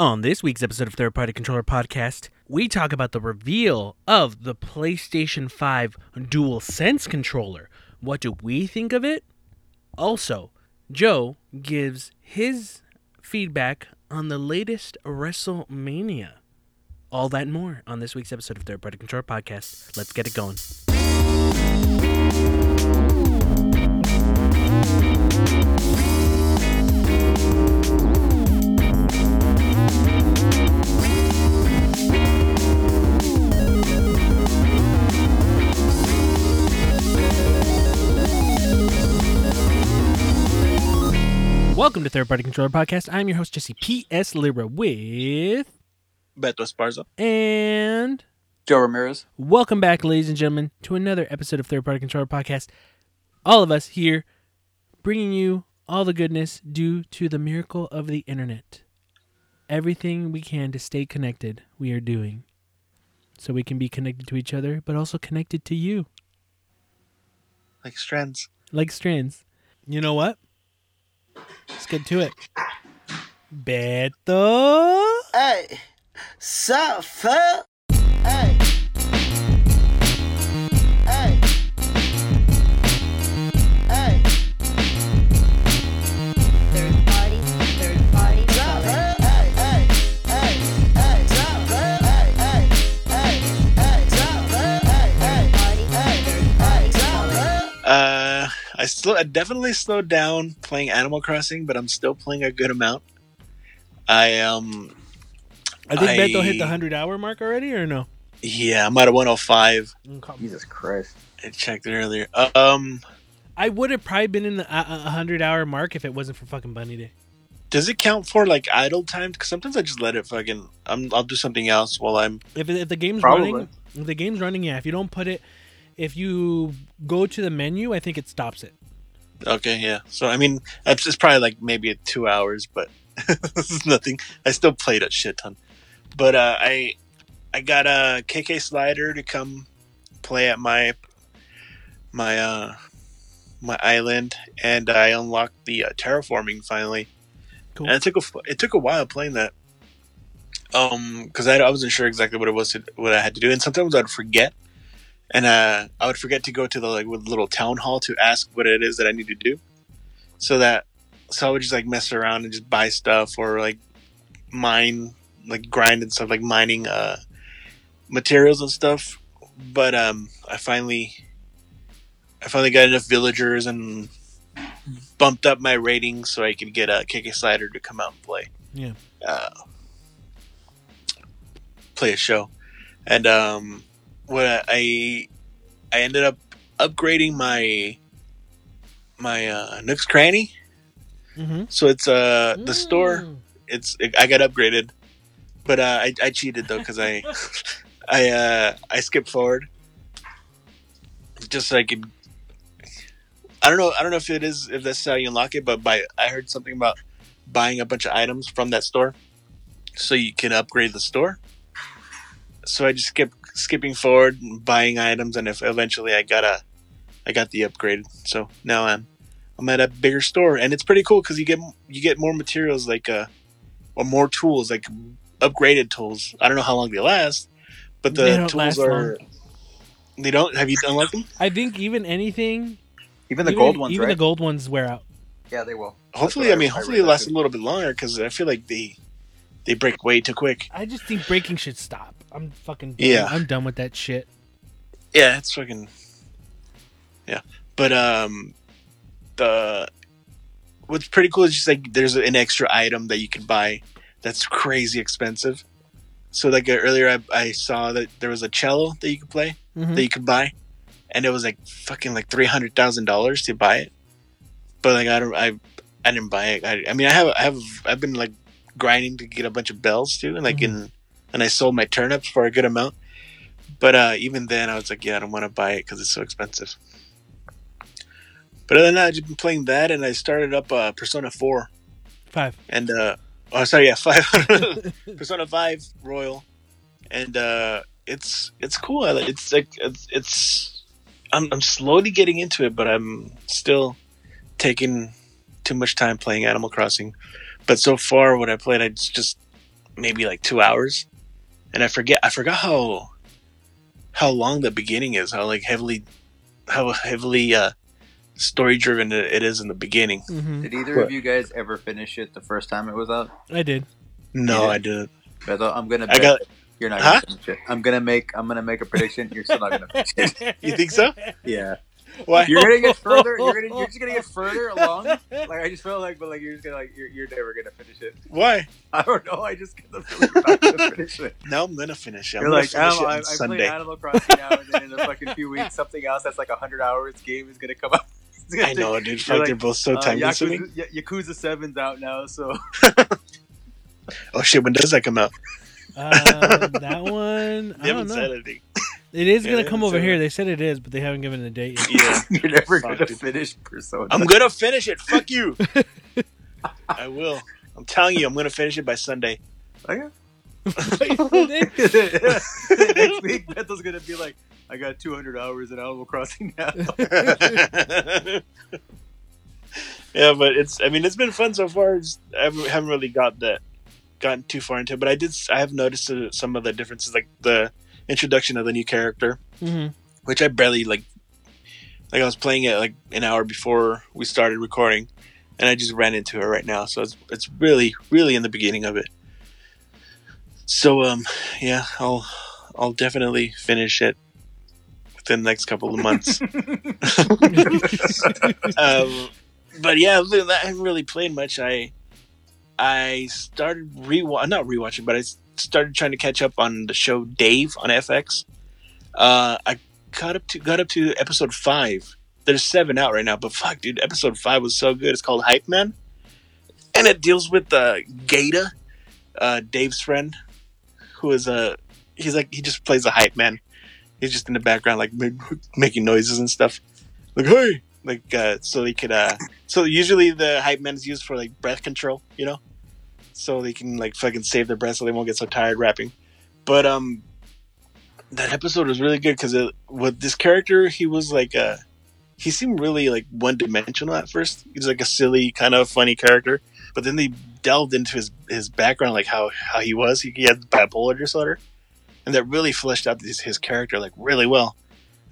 On this week's episode of Third Party Controller Podcast, we talk about the reveal of the PlayStation 5 Dual Sense controller. What do we think of it? Also, Joe gives his feedback on the latest WrestleMania. All that and more on this week's episode of Third Party Controller Podcast. Let's get it going. Welcome to Third Party Controller Podcast. I'm your host, Jesse P.S. Lira, with. Beto Esparza. And. Joe Ramirez. Welcome back, ladies and gentlemen, to another episode of Third Party Controller Podcast. All of us here bringing you all the goodness due to the miracle of the internet. Everything we can to stay connected, we are doing. So we can be connected to each other, but also connected to you, Like strands. like strands. You know what? Let's get to it. Beto. Hey? Hey. Hey. I still I definitely slowed down playing Animal Crossing, but I'm still playing a good amount. I um I think I- Beto hit the 100 hour mark already, or no? yeah, I'm at a 105. Jesus Christ. I checked it earlier. Um, I would have probably been in the uh, uh, 100 hour mark if it wasn't for fucking Bunny Day. does it count for like idle time? Because sometimes I just let it fucking. I'm, I'll do something else while I'm. If, if the game's Probably. running, if the game's running, yeah. If you don't put it, if you go to the menu, I think it stops it. Okay, yeah. So I mean, it's, it's probably like maybe two hours, but this is nothing. I still played a shit ton. But uh, I I got a KK Slider to come play at my my uh my island, and I unlocked the uh, terraforming finally. Cool. And it took a it took a while playing that. Um, because I, I wasn't sure exactly what it was to, what I had to do, and sometimes I'd forget, and uh, I would forget to go to the like little town hall to ask what it is that I need to do, so that so I would just like mess around and just buy stuff or like mine, like grind and stuff, like mining uh materials and stuff. But um, I finally, I finally got enough villagers and bumped up my rating so I could get a KK Slider to come out and play. Yeah. Uh, play a show, and um, what I I ended up upgrading my my uh, Nook's Cranny. Mm-hmm. So it's uh the store. It's I got upgraded, but uh, I I cheated though because I I uh I skipped forward just so I could. I don't know. I don't know if it is if that's how you unlock it, but by I heard something about buying a bunch of items from that store, so you can upgrade the store. So I just skip skipping forward, and buying items, and if eventually I got a, I got the upgrade. So now I'm I'm at a bigger store, and it's pretty cool because you get you get more materials like uh, or more tools like upgraded tools. I don't know how long they last, but the tools last are. They don't. Have you unlocked them? I think even anything, Even the even, gold ones, even right? the gold ones wear out. yeah, they will. Hopefully, what I mean, I hopefully read it that lasts a little bit longer because I feel like they they break way too quick. I just think breaking should stop. I'm fucking done. Yeah. I'm done with that shit. Yeah, it's fucking yeah. But um, the what's pretty cool is just like there's an extra item that you can buy that's crazy expensive. So like earlier, I, I saw that there was a cello that you could play Mhm. that you could buy, and it was like fucking like three hundred thousand dollars to buy it. But like I don't, I I didn't buy it. I, I mean, I have I have I've been like grinding to get a bunch of bells too, and like in and I sold my turnips for a good amount. But uh, even then, I was like, yeah, I don't want to buy it because it's so expensive. But other than that, I've just been playing that, and I started up uh, Persona Four, Five. and uh, oh, sorry, yeah, five Persona Five Royal, and uh, it's it's cool. I like- It's like it's, it's I'm I'm slowly getting into it, but I'm still taking too much time playing Animal Crossing. But so far, what I played, it's just maybe like two hours, and I forget I forgot how how long the beginning is. How like heavily how heavily uh, story driven it it is in the beginning. hmm Did either What? of you guys ever finish it the first time it was out? I did. No, Yeah. I didn't. Beto, I'm gonna. I got- You're not Huh? gonna finish it. I'm gonna make. I'm gonna make a prediction. You're still not gonna finish it. You think so? Yeah. Why? You're gonna get further. You're gonna. You're just gonna get further along. Like I just feel like, but like you're just gonna like you're, you're never gonna finish it. Why? I don't know. I just get the feeling you're not gonna finish it. Now I'm gonna finish it. I'm You're gonna like, finish Animal, it I, on I played Sunday. Animal Crossing now, and then in a fucking few weeks, something else that's like a hundred hours game is gonna come out. It's gonna I know, dude. Fuck, like, they're both so Uh, time consuming. Yakuza, Y- Yakuza 7's out now, so Oh shit! When does that come out? Uh, that one, I They don't haven't said know. anything. It is Yeah, gonna come over here. that. They said it is, but they haven't given a date yet. Yeah, you're never Fuck, gonna dude. finish Persona. I'm gonna finish it. Fuck you. I will. I'm telling you, I'm gonna finish it by Sunday. Okay. Next Next week, Beto's gonna be like, I got 200 hours in Animal Crossing now. yeah, but it's. I mean, it's been fun so far. It's, I haven't haven't really got that gotten too far into it, but I did. I have noticed uh, some of the differences, like the introduction of the new character, hmm which I barely like. Like I was playing it like an hour before we started recording, and I just ran into her right now. So it's it's really really in the beginning of it. So um yeah, I'll I'll definitely finish it within the next couple of months. um, but yeah, that, I haven't really played much. I I started re not rewatching, but I started trying to catch up on the show Dave on FX. Uh, I got up to got up to episode five. There's seven out right now, but fuck, dude, episode five was so good. It's called Hype Man, and it deals with uh, Gata, uh, Dave's friend, who is a he's like he just plays a hype man. He's just in the background, like making noises and stuff. Like hey, like uh, so they could. Uh, so usually the hype man is used for like breath control, you know, so they can like fucking save their breath so they won't get so tired rapping. But um, that episode was really good because with this character, he was like uh he seemed really like one dimensional at first. He was like a silly kind of funny character, but then they delved into his his background, like how how he was. He, he had bipolar disorder, and that really fleshed out his, his character like really well.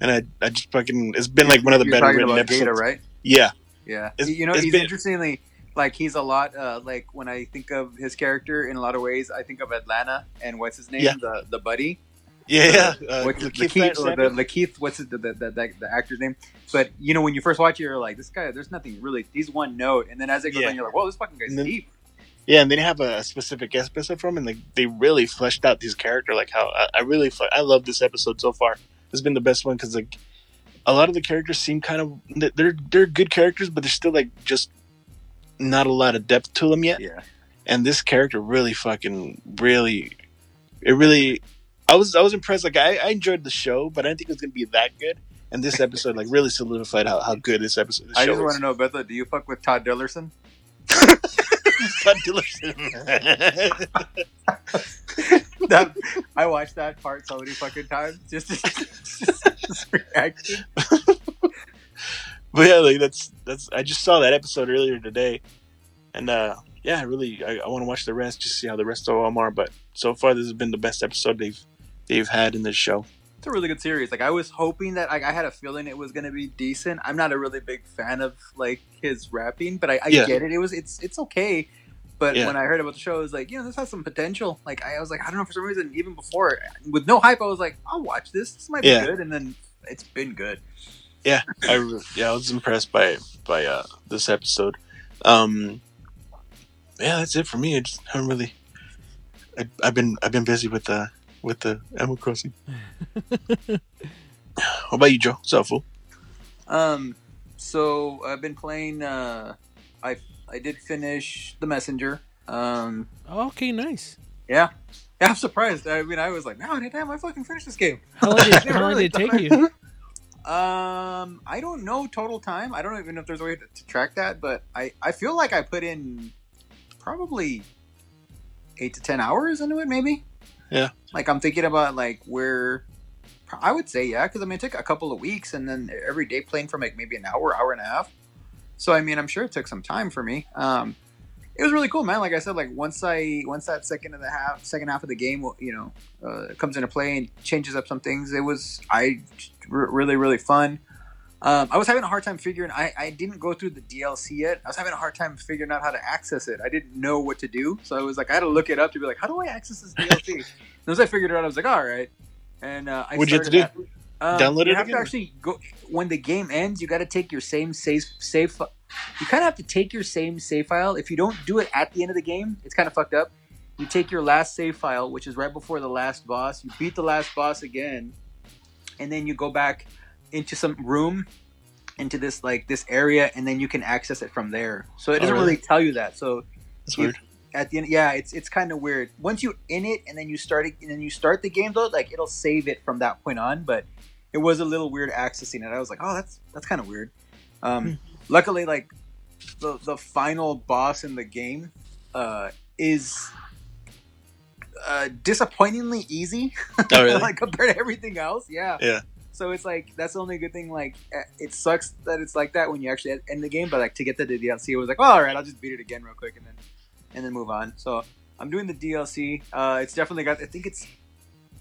And I I just fucking it's been like one of the You're better written episodes. Right? Yeah, Yeah. It's- you know, it's he's been- interestingly like he's a lot uh, like when I think of his character in a lot of ways, I think of Atlanta and what's his name, Yeah. the the buddy. yeah, yeah. Uh, what's Lakeith Lakeith, or the? Lakeith, what's it, the, the, the, the, actor's name? But you know, when you first watch it, you're like, this guy, there's nothing really. He's one note, and then as it goes Yeah. on, you're like, whoa, this fucking guy's then- deep. Yeah, and they have a specific episode for him, and like they really fleshed out his character. Like how I, I really I love this episode so far. It's been the best one because like a lot of the characters seem kind of they're they're good characters, but they're still like just not a lot of depth to them yet. Yeah. And this character really fucking really it really I was I was impressed. Like I, I enjoyed the show, but I didn't think it was gonna be that good. And this episode like really solidified how, how good this episode. This I just want to know, Betha, do you fuck with Todd Dillerson? Todd Dillerson. that I watched that part so many fucking times. Just, just, just reaction. But yeah, like that's that's. I just saw that episode earlier today, and uh yeah, really I, I want to watch the rest, just see how the rest of them are. But so far, this has been the best episode they've they've had in this show. It's a really good series. Like I was hoping that like, I had a feeling it was gonna be decent. I'm not a really big fan of like his rapping, but I, I Yeah. get it. It was it's it's okay. But Yeah. when I heard about the show, I was like, you know, this has some potential. Like I was like, I don't know for some reason, even before with no hype, I was like, I'll watch this. This might be Yeah. good. And then it's been good. Yeah, I yeah I was impressed by by uh this episode. Um, yeah, that's it for me. I just haven't really. I, I've been I've been busy with the with the Animal Crossing. what about you, Joe? What's up, fool? Um, so I've been playing. Uh, I I did finish the Messenger. Um, Okay, nice. yeah. Yeah, I'm surprised. I mean, I was like, no, damn, I fucking finished this game. How long did, how long did it take you? Um, I don't know total time. I don't even know if there's a way to, to track that, but I I feel like I put in probably eight to ten hours into it, maybe. Yeah. Like I'm thinking about like where I would say yeah, because I mean it took a couple of weeks, and then every day playing for like maybe an hour, hour and a half. So I mean, I'm sure it took some time for me. Um, it was really cool, man. Like I said, like once I once that second of the half, second half of the game, you know, uh, comes into play and changes up some things. It was I r- really really fun. Um, I was having a hard time figuring. I, I didn't go through the DLC yet. I was having a hard time figuring out how to access it. I didn't know what to do, so I was like, I had to look it up to be like, how do I access this DLC? and once I figured it out, I was like, all right. And uh, I What'd you have to do? Um, Download you have again? to actually go when the game ends. You got to take your same save save. You kind of have to take your same save file. If you don't do it at the end of the game, it's kind of fucked up. You take your last save file, which is right before the last boss. You beat the last boss again, and then you go back into some room, into this like this area, and then you can access it from there. So it Oh, doesn't really? really tell you that. So That's you- weird. at the end yeah it's it's kind of weird once you in it and then you start it and then you start the game though like it'll save it from that point on but it was a little weird accessing it i was like oh that's that's kind of weird um luckily like the the final boss in the game uh is uh disappointingly easy. Oh, really? like compared to everything else yeah. Yeah. so it's like that's the only good thing like eh, it sucks that it's like that when you actually end the game but like to get to the dlc it was like oh, all right i'll just beat it again real quick and then and then move on. So i'm doing the dlc uh it's definitely got i think it's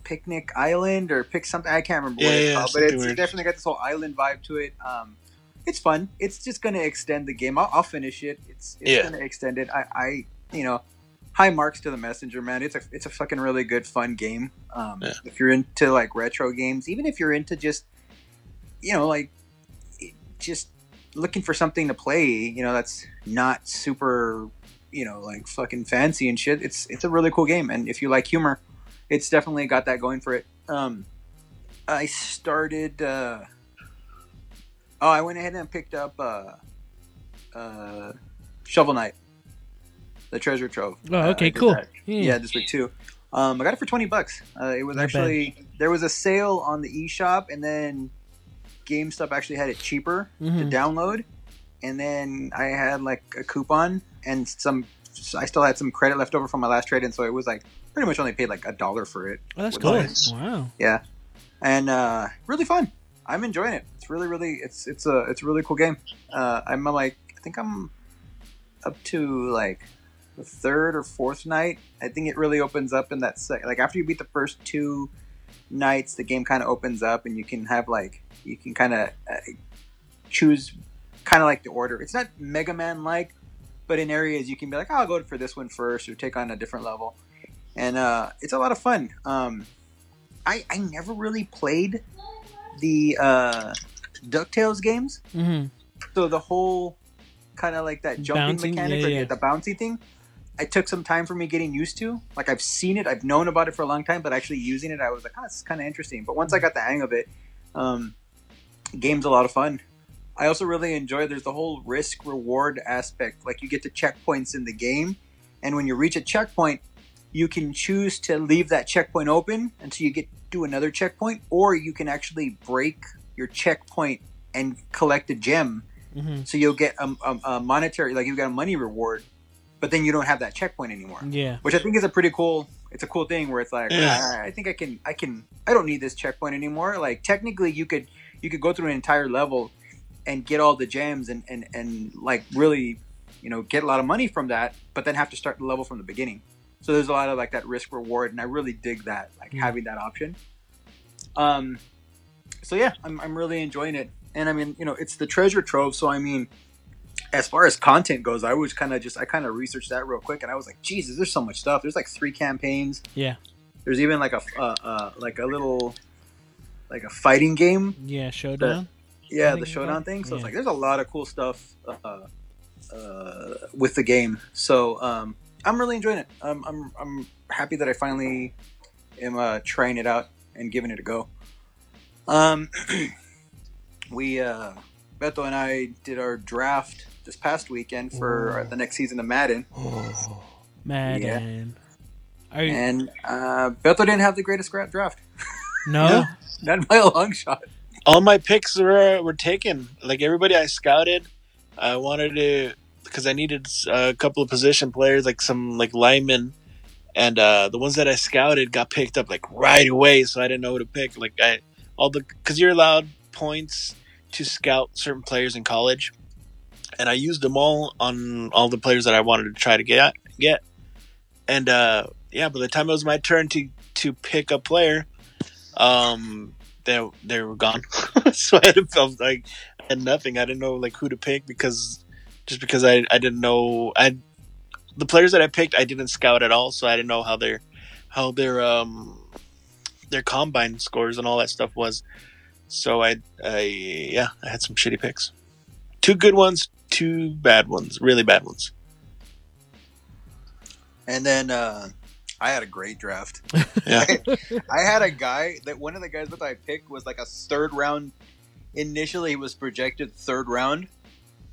picnic island or pick something i can't remember what Yeah, it's yeah, called but it's, weird. definitely got this whole island vibe to it. Um it's fun. It's just gonna extend the game. I'll, I'll finish it. It's it's Yeah. gonna extend it. I i you know high marks to the messenger man. It's a it's a fucking really good fun game. Um Yeah. if you're into like retro games even if you're into just you know like just looking for something to play you know that's not super you know like fucking fancy and shit it's it's a really cool game. And if you like humor it's definitely got that going for it. Um i started uh oh i went ahead and picked up uh uh shovel knight the treasure trove Oh, Uh, okay, did cool. Yeah. yeah this week too um i got it for 20 bucks uh it was Not bad. actually there was a sale on the eShop and then GameStop actually had it cheaper Mhm. to download, and then I had like a coupon and some. I still had some credit left over from my last trade, and so it was like pretty much only paid like a dollar for it, Oh, that's cool. Nice. Wow. Yeah, and uh, really fun. I'm enjoying it. It's really, really, it's it's a it's a really cool game. Uh, I'm like, I think I'm up to like the third or fourth knight. I think it really opens up in that sec- like after you beat the first two knights, the game kind of opens up, and you can have like you can kind of uh, choose kind of like the order. It's not Mega Man like, but in areas you can be like, oh, I'll go for this one first, or take on a different level, and uh, it's a lot of fun. Um, I I never really played the uh, Ducktales games, hmm so the whole kind of like that jumping Bouncing? mechanic Yeah, or yeah. the bouncy thing. I took some time for me getting used to. Like I've seen it, I've known about it for a long time, but actually using it, I was like, oh, this is kind of interesting. But once I got the hang of it, um, game's a lot of fun. I also really enjoy. There's the whole risk reward aspect. Like you get to checkpoints in the game, and when you reach a checkpoint, you can choose to leave that checkpoint open until you get to another checkpoint, or you can actually break your checkpoint and collect a gem hmm so you'll get a, a, a monetary like you've got a money reward but then you don't have that checkpoint anymore Yeah. which i think is a pretty cool it's a cool thing where it's like Yeah. "Ah, i think i can i can i don't need this checkpoint anymore like technically you could you could go through an entire level and get all the gems and and and like really you know get a lot of money from that but then have to start the level from the beginning so there's a lot of like that risk reward and i really dig that like Mm. having that option um so yeah I'm, I'm really enjoying it and i mean you know it's the treasure trove so i mean as far as content goes i was kind of just i kind of researched that real quick and i was like jesus there's so much stuff there's like three campaigns Yeah. there's even like a uh, uh, like a little like a fighting game Yeah. Showdown. yeah the showdown thing so Yeah. it's like there's a lot of cool stuff uh, uh, with the game so um, i'm really enjoying it um, I'm, I'm happy that i finally am uh, trying it out and giving it a go um, we uh, beto and i did our draft this past weekend for Ooh. the next season of madden Oh, Madden. Are you, and uh, beto didn't have the greatest draft no? Yeah. not by a long shot all my picks were were taken. Like everybody I scouted, I wanted to because I needed a couple of position players, like some like linemen, and uh, the ones that I scouted got picked up like right away. So I didn't know who to pick. Like I all the because you're allowed points to scout certain players in college. And I used them all on all the players that I wanted to try to get get. And uh, yeah, by the time it was my turn to to pick a player, um, they they were gone. so I had felt like I had nothing. I didn't know like who to pick because just because I I didn't know I the players that I picked I didn't scout at all, so I didn't know how their how their um their combine scores and all that stuff was. So I I yeah I had some shitty picks, two good ones, two bad ones, really bad ones. And then uh, I had a great draft. Yeah. I had a guy that one of the guys that I picked was like a third round. Initially, he was projected third round.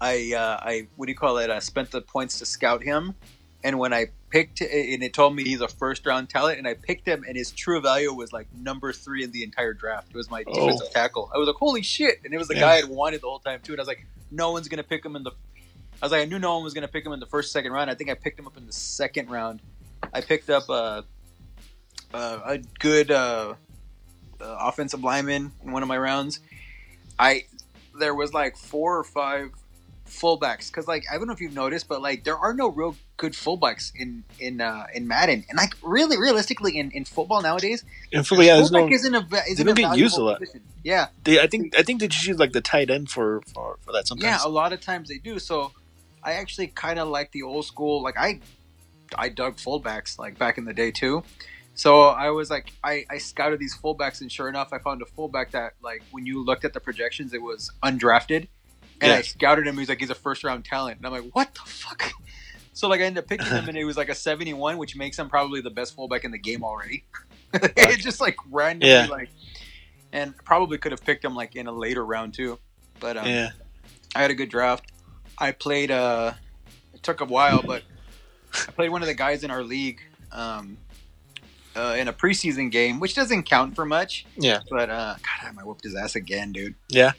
I uh, I what do you call it? I spent the points to scout him, and when I picked and it told me he's a first round talent, and I picked him, and his true value was like number three in the entire draft. It was my Oh. defensive tackle. I was like, holy shit! And it was the Yeah. guy I'd wanted the whole time too. And I was like, no one's gonna pick him in the. I was like, I knew no one was gonna pick him in the first, second round. I think I picked him up in the second round. I picked up uh, uh, a good uh, uh, offensive lineman in one of my rounds. I there was like four or five fullbacks because like I don't know if you've noticed, but like there are no real good fullbacks in in uh, in Madden, and like really realistically in, in football nowadays, And for yeah, fullback no, isn't a isn't don't a get used a lot. position. Yeah, they, I think I think they just use like the tight end for for, for that sometimes. yeah, a lot of times they do. So I actually kind of like the old school. Like I, I dug fullbacks like back in the day too. So I was like, I, I scouted these fullbacks, and sure enough, I found a fullback that like when you looked at the projections, it was undrafted, and Yeah. I scouted him. He's like, he's a first round talent, and I'm like, what the fuck? So like I ended up picking him, and it was like a 71, which makes him probably the best fullback in the game already. it just like randomly Yeah. like, and probably could have picked him like in a later round too, but um, yeah. I had a good draft. I played. Uh, it took a while, but I played one of the guys in our league um, uh, in a preseason game, which doesn't count for much. Yeah. But uh, God, I whooped his ass again, dude. Yeah.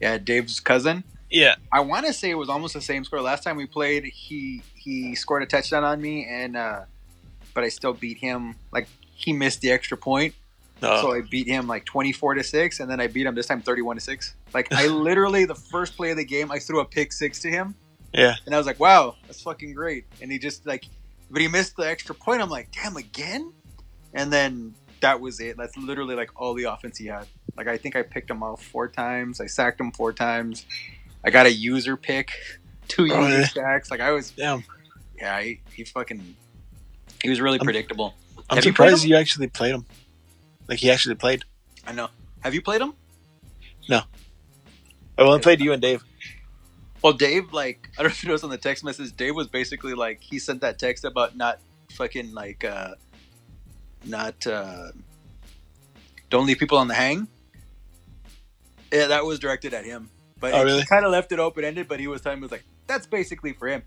Yeah, Dave's cousin. Yeah. I want to say it was almost the same score. Last time we played, he he scored a touchdown on me, and uh, but I still beat him. Like he missed the extra point, No. so I beat him like twenty four to six, and then I beat him this time thirty one to six. Like I literally the first play of the game, I threw a pick six to him, yeah. and I was like, "Wow, that's fucking great!" And he just like, but he missed the extra point. I'm like, "Damn, again!" And then that was it. That's literally like all the offense he had. Like I think I picked him off four times. I sacked him four times. I got a user pick, two Oh, user yeah. sacks. Like I was, Damn. yeah, he, he fucking, he was really I'm- predictable. I'm Have surprised him? you actually played him. Like he actually played. I know. Have you played him? No. I only played you and Dave. Well, Dave, like, I don't know if you noticed on the text message, Dave was basically like, he sent that text about not fucking, like, uh, not, uh, don't leave people on the hang. Yeah, that was directed at him. But Oh, he really? kind of left it open ended, but he was telling me, was like, that's basically for him.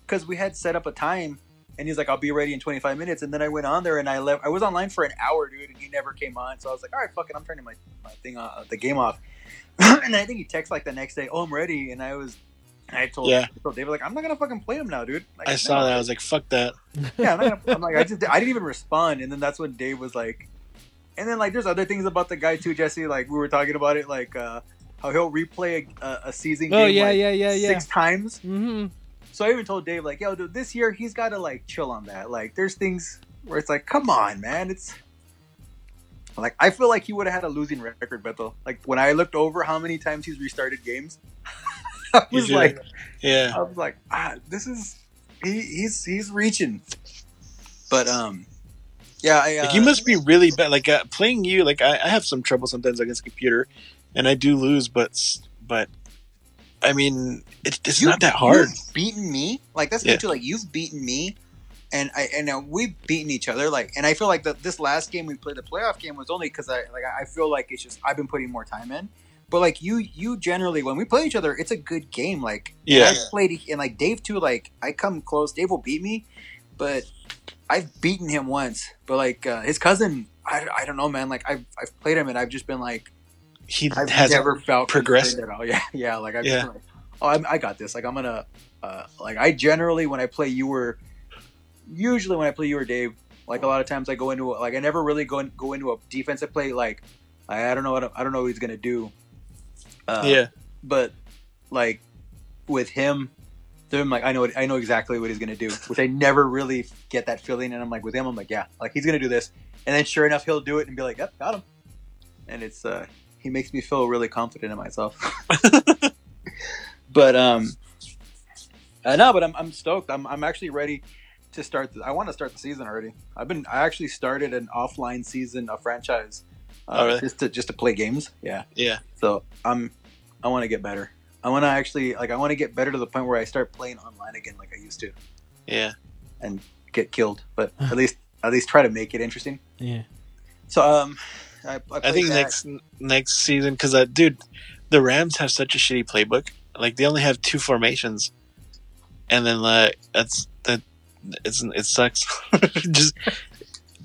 Because we had set up a time, and he's like, I'll be ready in 25 minutes. And then I went on there and I left. I was online for an hour, dude, and he never came on. So I was like, all right, fuck it. I'm turning my, my thing, uh, the game off. and I think he texted like the next day, oh, I'm ready. And I was, I told, Yeah. I told David, like, I'm not going to fucking play him now, dude. Like, I saw that. I was like, fuck that. Yeah, I'm, not gonna, I'm like, I just, I didn't even respond. And then that's when Dave was like, and then like, there's other things about the guy too, Jesse. Like we were talking about it, like uh, how he'll replay a, a, a season Oh game yeah, like, yeah, yeah, yeah. six times. Mm-hmm. So I even told Dave, like, yo, dude, this year he's got to like chill on that. Like, there's things where it's like, come on, man, it's. Like I feel like he would have had a losing record, Beto. Like when I looked over how many times he's restarted games, I was He's like, Yeah. I was like, ah, this is he, he's he's reaching. But um, yeah, I, uh, Like you must be really bad. Like uh, playing you, like I, I have some trouble sometimes against the computer, and I do lose. But but I mean, it, it's you- not that hard. You've beaten me, like that's Yeah. too. Like you've beaten me, and I and uh, we've beaten each other. Like, and I feel like that this last game we played, the playoff game, was only because I like I feel like it's just I've been putting more time in. But like you, you generally when we play each other, it's a good game. Like Yeah. I played and like Dave too. Like I come close, Dave will beat me, but I've beaten him once. But like uh, his cousin, I, I don't know, man. Like I've I've played him and I've just been like He I've has never felt progressed. at all. Yeah, yeah. Like I've Yeah. like, oh, I'm, I got this. Like I'm gonna, uh, like I generally when I play you were, usually when I play you or Dave, like a lot of times I go into a, like I never really go in, go into a defensive play. Like I, I don't know what I don't know what he's gonna do. Uh, yeah. but like with him, Then I'm like, I know, what, I know exactly what he's gonna do, which I never really get that feeling. And I'm like, with him, I'm like, yeah, like he's gonna do this, and then sure enough, he'll do it and be like, yep, got him. And it's uh, he makes me feel really confident in myself. but um, uh, no, but I'm I'm stoked. I'm I'm actually ready to start. The, I want to start the season already. I've been I actually started an offline season of franchise, uh, Oh, really? just to just to play games. Yeah. Yeah. So I'm, I want to get better. I want to actually like I want to get better to the point where I start playing online again like I used to, Yeah. and get killed. But at least at least try to make it interesting. Yeah. So um, I, I, I think that. next next season because uh, dude, the Rams have such a shitty playbook. Like they only have two formations, and then like that's that it's it sucks. just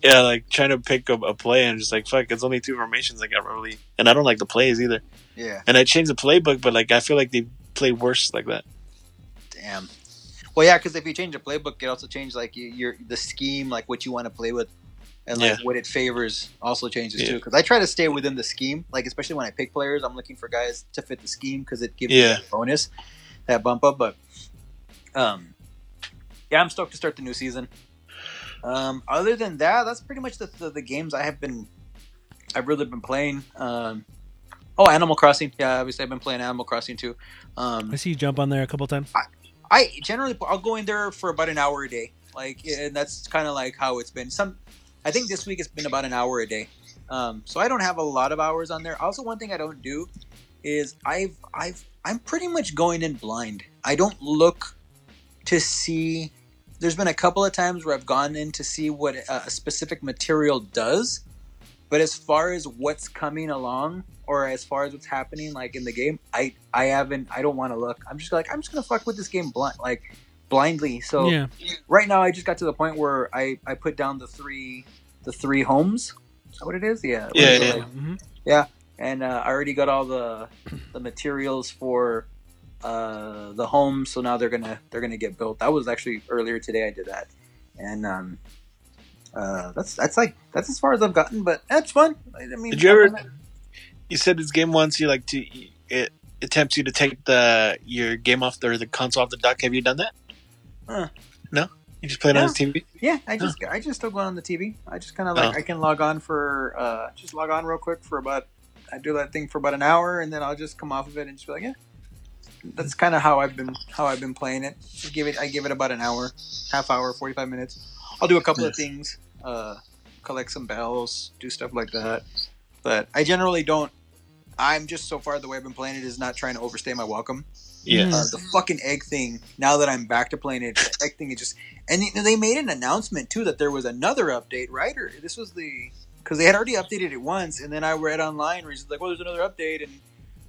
yeah, like trying to pick a, a play and just like fuck, it's only two formations. Like I really and I don't like the plays either. Yeah. And I changed the playbook, but like I feel like they play worse like that. Damn. Well, yeah, because if you change the playbook, it also changes like you- your the scheme, like what you want to play with, and like Yeah. what it favors also changes Yeah. too. Because I try to stay within the scheme, like especially when I pick players, I'm looking for guys to fit the scheme because it gives Yeah. you a bonus, that bump up. But um, yeah, I'm stoked to start the new season. Um, other than that, that's pretty much the, the the games I have been, I've really been playing. Um, oh, Animal Crossing. Yeah, obviously I've been playing Animal Crossing too. Um, I see you jump on there a couple times. I generally I'll go in there for about an hour a day. Like, and that's kind of like how it's been. Some, I think this week it's been about an hour a day. Um, so I don't have a lot of hours on there. Also, one thing I don't do is I've I've I'm pretty much going in blind. I don't look to see. There's been a couple of times where I've gone in to see what a, specific material does, but as far as what's coming along or as far as what's happening like in the game, I I haven't. I don't want to look. I'm just like I'm just gonna fuck with this game blind like blindly. So yeah. right now I just got to the point where I I put down the three the three homes. Is that what it is? Yeah. Yeah, What is it? yeah. And uh, I already got all the the materials for uh, the home, so now they're gonna they're gonna get built. That was actually earlier today. I did that, and um, uh, that's that's like that's as far as I've gotten, but that's fun. I mean, Did you ever- You said this game wants you like to it attempts you to take the your game off the, or the console off the dock. Have you done that? Huh. No. You just play it on his TV. Yeah, I just I just still go on the TV. I just kind of like Oh. I can log on for uh, just log on real quick for about I do that thing for about an hour, and then I'll just come off of it and just be like, yeah. That's kind of how I've been how I've been playing it. I give it I give it about an hour, half hour, forty five minutes. I'll do a couple of things, uh, collect some bells, do stuff like that. But I generally don't. I'm just so far the way I've been playing it is not trying to overstay my welcome. Yeah. Mm. Uh, the fucking egg thing. Now that I'm back to playing it, the egg thing is just. And they made an announcement too that there was another update, right? Or this was the because they had already updated it once, and then I read online where it's like, "Well, there's another update, and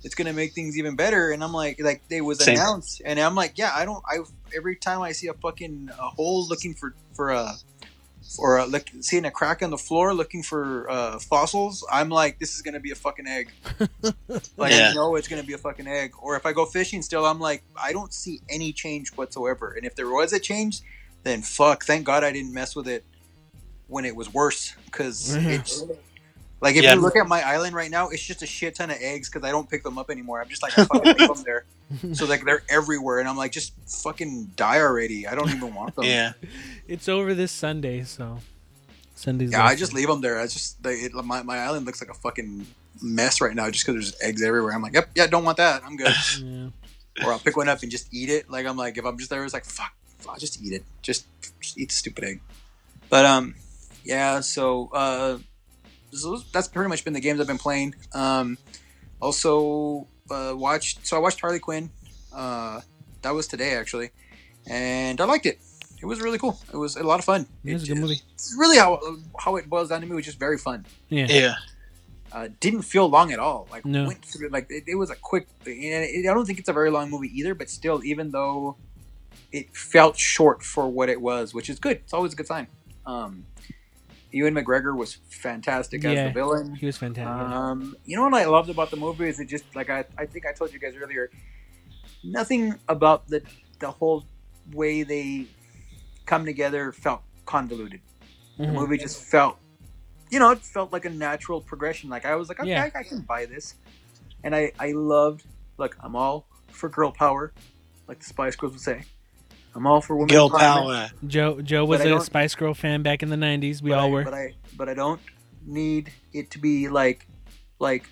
it's gonna make things even better." And I'm like, like they was Same. announced, and I'm like, yeah, I don't. I every time I see a fucking a hole looking for for a. Or uh, look, seeing a crack on the floor, looking for uh, fossils. I'm like, this is gonna be a fucking egg. Like Yeah. I know it's gonna be a fucking egg. Or if I go fishing still, I'm like, I don't see any change whatsoever. And if there was a change, then fuck. Thank God I didn't mess with it when it was worse. Because Mhm. it's like if Yeah. you look at my island right now, it's just a shit ton of eggs because I don't pick them up anymore. I'm just like, I fucking leave them there. So like they're everywhere, and I'm like, just fucking die already. I don't even want them. Yeah. It's over this Sunday, so Sunday's. Yeah, I just day. leave them there. I just they, it, my my island looks like a fucking mess right now just because there's eggs everywhere. I'm like, yep, yeah, don't want that. I'm good. Yeah. or I'll pick one up and just eat it. Like I'm like, if I'm just there, it's like fuck, I'll just eat it. Just, just eat the stupid egg. But um, yeah. So uh, so that's pretty much been the games I've been playing. Um, also uh, watched. So I watched Harley Quinn. Uh, that was today actually, and I liked it. It was really cool. It was a lot of fun. It was a good movie. It's really how how it boils down to me. Was just very fun Yeah. Yeah. uh, didn't feel long at all. Like No. went through like it, it was a quick. And it, I don't think it's a very long movie either, but still, even though it felt short for what it was, which is good. It's always a good sign. Um, Ewan McGregor was fantastic as Yeah. the villain. He was fantastic. Um, you know what I loved about the movie is it just like I, I think I told you guys earlier. Nothing about the the whole way they come together felt convoluted the Mhm. movie just felt you know it felt like a natural progression like i was like okay Yeah. I, I can buy this and i i loved look i'm all for girl power like the spice girls would say I'm all for women Girl power. Joe Joe was But I a don't- Spice Girl fan back in the '90s. We but all I, were. But I but I don't need it to be like like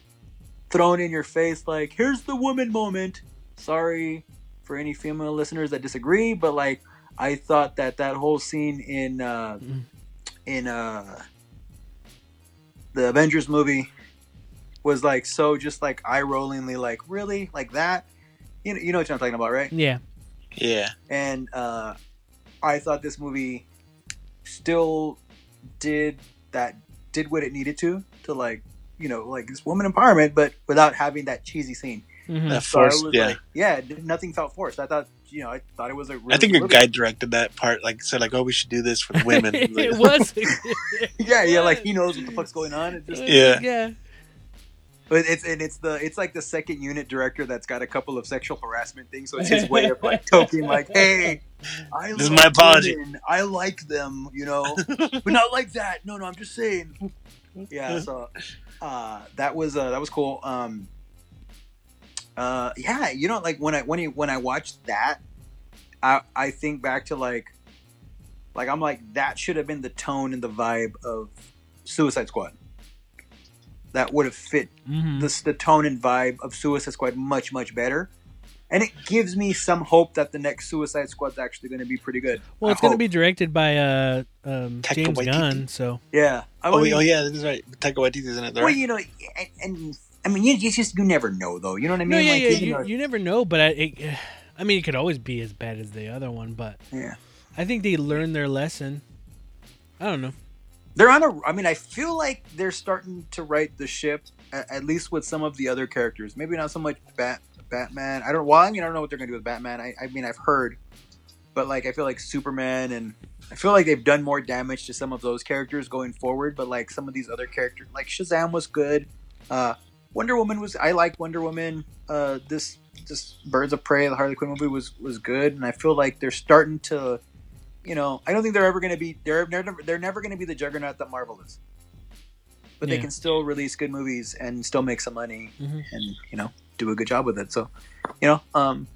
thrown in your face like here's the woman moment. Sorry for any female listeners that disagree, but like I thought that that whole scene in uh Mm. in uh the Avengers movie was like so just like eye rollingly like really like that. You know, you know what I'm talking about, right? yeah. Yeah. and uh, I thought this movie still did that did what it needed to to like you know like this woman empowerment, but without having that cheesy scene. Mhm. That So I was Yeah. like, yeah, nothing felt forced. I thought you know I thought it was a. Really I think your guy directed that part. Like said, like, oh, we should do this for the women. it was. yeah, yeah, like he knows what the fuck's going on. It just, Yeah. Yeah. But it's and it's the it's like the second unit director that's got a couple of sexual harassment things. So it's his way of like toking like, hey, I This is my apology. women. I like them, you know. but not like that. No, no, I'm just saying. Yeah, so uh, that was uh, that was cool. Um, uh, yeah, you know, like when I when I when I watched that, I I think back to like, like I'm like that should have been the tone and the vibe of Suicide Squad. That would have fit Mhm. the the tone and vibe of Suicide Squad much much better. And it gives me some hope that the next Suicide Squad's actually going to be pretty good. Well, I it's going to be directed by uh, um, James Waititi. Gunn. So yeah. I oh, mean, oh yeah, that's right. Taika Waititi's in it. Well, you know, and, and I mean, you, you just you never know though. You know what I mean? no, yeah, like, yeah. even You, though- you never know, but I, it, I mean, it could always be as bad as the other one. But yeah. I think they learned their lesson. I don't know. They're on a. I mean, I feel like they're starting to right the ship, at, at least with some of the other characters. Maybe not so much Bat Batman. I don't. Well, I mean, I don't know what they're gonna do with Batman. I, I mean, I've heard, but like, I feel like Superman and I feel like they've done more damage to some of those characters going forward. But like some of these other characters, like Shazam was good. Uh, Wonder Woman was. I like Wonder Woman. Uh, this this Birds of Prey, the Harley Quinn movie was was good, and I feel like they're starting to. You know, I don't think they're ever going to be. They're they're never, they're never going to be the juggernaut that Marvel is. But they can still release good movies and still make some money Mhm. and you know do a good job with it. So, you know, um,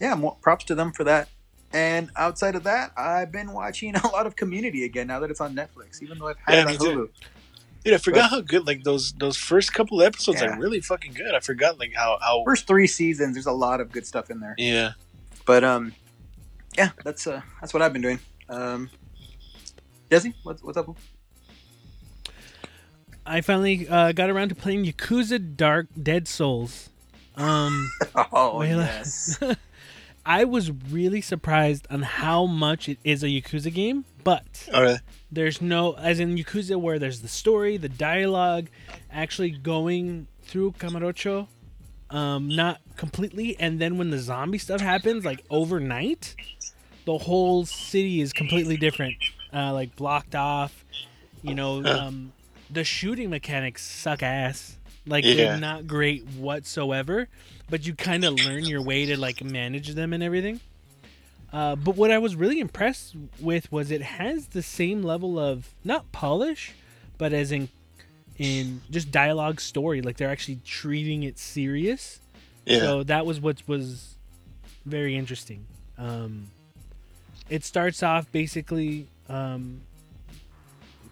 yeah, more props to them for that. And outside of that, I've been watching a lot of Community again now that it's on Netflix, even though I've had Yeah, it on me too. Hulu. Dude, I forgot how good like those those first couple episodes Yeah. are really fucking good. I forgot like how how First three seasons, there's a lot of good stuff in there. yeah. But um, yeah, that's uh, that's what I've been doing. Um, Jesse, what's what's up? I finally uh, got around to playing Yakuza Dark Dead Souls. Um, Oh Well, yes, I was really surprised on how much it is a Yakuza game, but right. there's no, as in Yakuza, where there's the story, the dialogue, actually going through Kamurocho, um, not completely, and then when the zombie stuff happens, like overnight, the whole city is completely different, uh, like blocked off. You know, um, the shooting mechanics suck ass. Like Yeah. they're not great whatsoever, but you kind of learn your way to like manage them and everything. Uh, but what I was really impressed with was it has the same level of not polish, but as in in just dialogue story. Like they're actually treating it serious. Yeah. So that was what was very interesting. Um, it starts off basically um,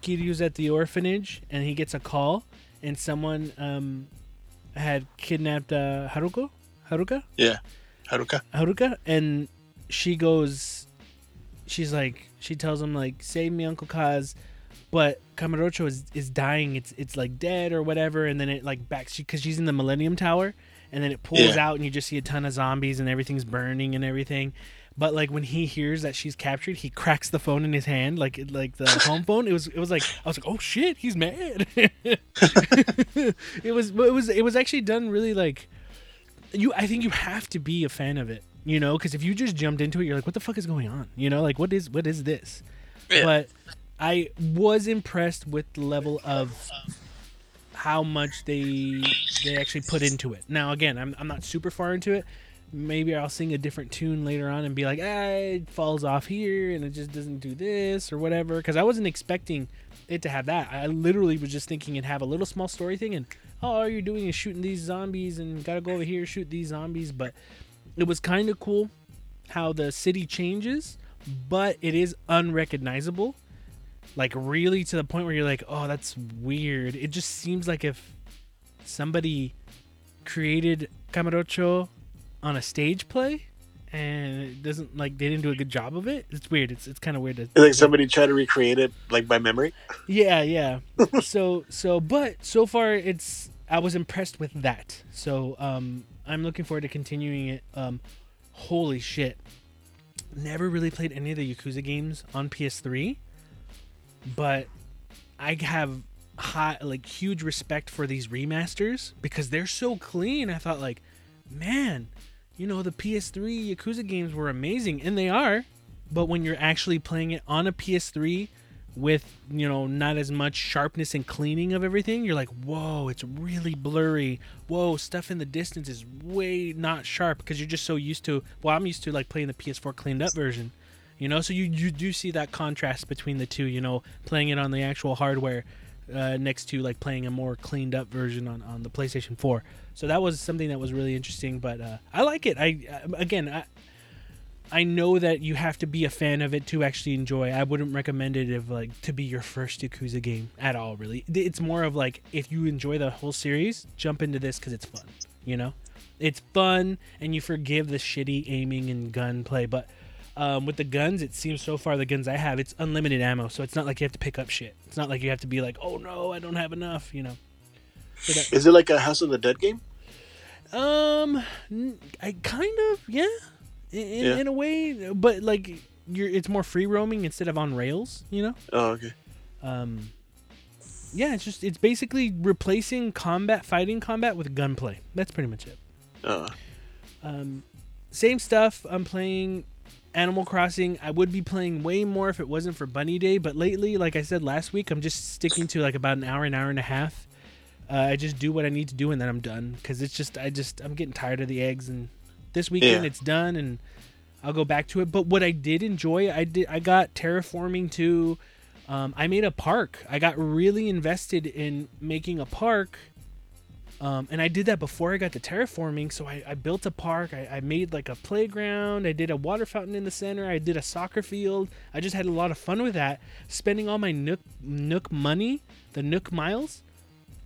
Kiryu's at the orphanage and he gets a call and someone um, had kidnapped uh, Haruko. Haruka? Yeah, Haruka. Haruka and she goes she's like she tells him like save me Uncle Kaz but Kamurocho is, is dying it's it's like dead or whatever and then it like backs she because she's in the Millennium Tower and then it pulls Yeah. out and you just see a ton of zombies and everything's burning and everything but like when he hears that she's captured he cracks the phone in his hand like like the home phone it was it was like I was like oh shit he's mad it was it was it was actually done really like you I think you have to be a fan of it, you know, because if you just jumped into it, you're like, what the fuck is going on? You know, like what is what is this? Yeah. But I was impressed with the level of how much they they actually put into it. Now again, I'm I'm not super far into it. Maybe I'll sing a different tune later on and be like, ah, it falls off here and it just doesn't do this or whatever. Because I wasn't expecting it to have that. I literally was just thinking it'd have a little small story thing and oh, all you're doing is shooting these zombies and gotta go over here shoot these zombies. But it was kind of cool how the city changes, but it is unrecognizable. Like really to the point where you're like, "Oh, that's weird." It just seems like if somebody created Kamurocho on a stage play and it doesn't like they didn't do a good job of it. It's weird. It's it's kind of weird to like somebody tried to recreate it like by memory. yeah, yeah. so so but so far it's I was impressed with that. So um I'm looking forward to continuing it. Um holy shit. Never really played any of the Yakuza games on PS3, but I have high like huge respect for these remasters because they're so clean. I thought like, man, you know, the PS3 Yakuza games were amazing and they are, but when you're actually playing it on a PS3 with you know not as much sharpness and cleaning of everything you're like whoa it's really blurry. Whoa stuff in the distance is way not sharp because you're just so used to well i'm used to like playing the ps4 cleaned up version you know? So you, you do see that contrast between the two you know playing it on the actual hardware uh, next to like playing a more cleaned up version on, on the playstation 4 so that was something that was really interesting but uh, i like it i uh, again I, I know that you have to be a fan of it to actually enjoy. I wouldn't recommend it if like to be your first Yakuza game at all. Really, it's more of like if you enjoy the whole series, jump into this because it's fun. You know, it's fun and you forgive the shitty aiming and gun play. But um, with the guns, it seems so far the guns I have, it's unlimited ammo, so it's not like you have to pick up shit. It's not like you have to be like, oh no, I don't have enough. You know. Is it like a House of the Dead game? um, I kind of yeah, in, in, Yeah. in a way, but like you're it's more free roaming instead of on rails. You know. Oh, okay. Um, yeah, it's just it's basically replacing combat, fighting combat with gunplay. That's pretty much it. Oh, Um, same stuff. I'm playing Animal Crossing. I would be playing way more if it wasn't for Bunny Day, but lately, like I said last week, I'm just sticking to like about an hour, an hour and a half. Uh, I just do what I need to do and then I'm done because it's just I just I'm getting tired of the eggs and this weekend Yeah. it's done and I'll go back to it. But what I did enjoy, I did I got terraforming too. Um, I made a park. I got really invested in making a park. Um, and I did that before I got to terraforming. So I, I built a park. I, I made like a playground. I did a water fountain in the center. I did a soccer field. I just had a lot of fun with that. Spending all my Nook Nook money, the Nook miles,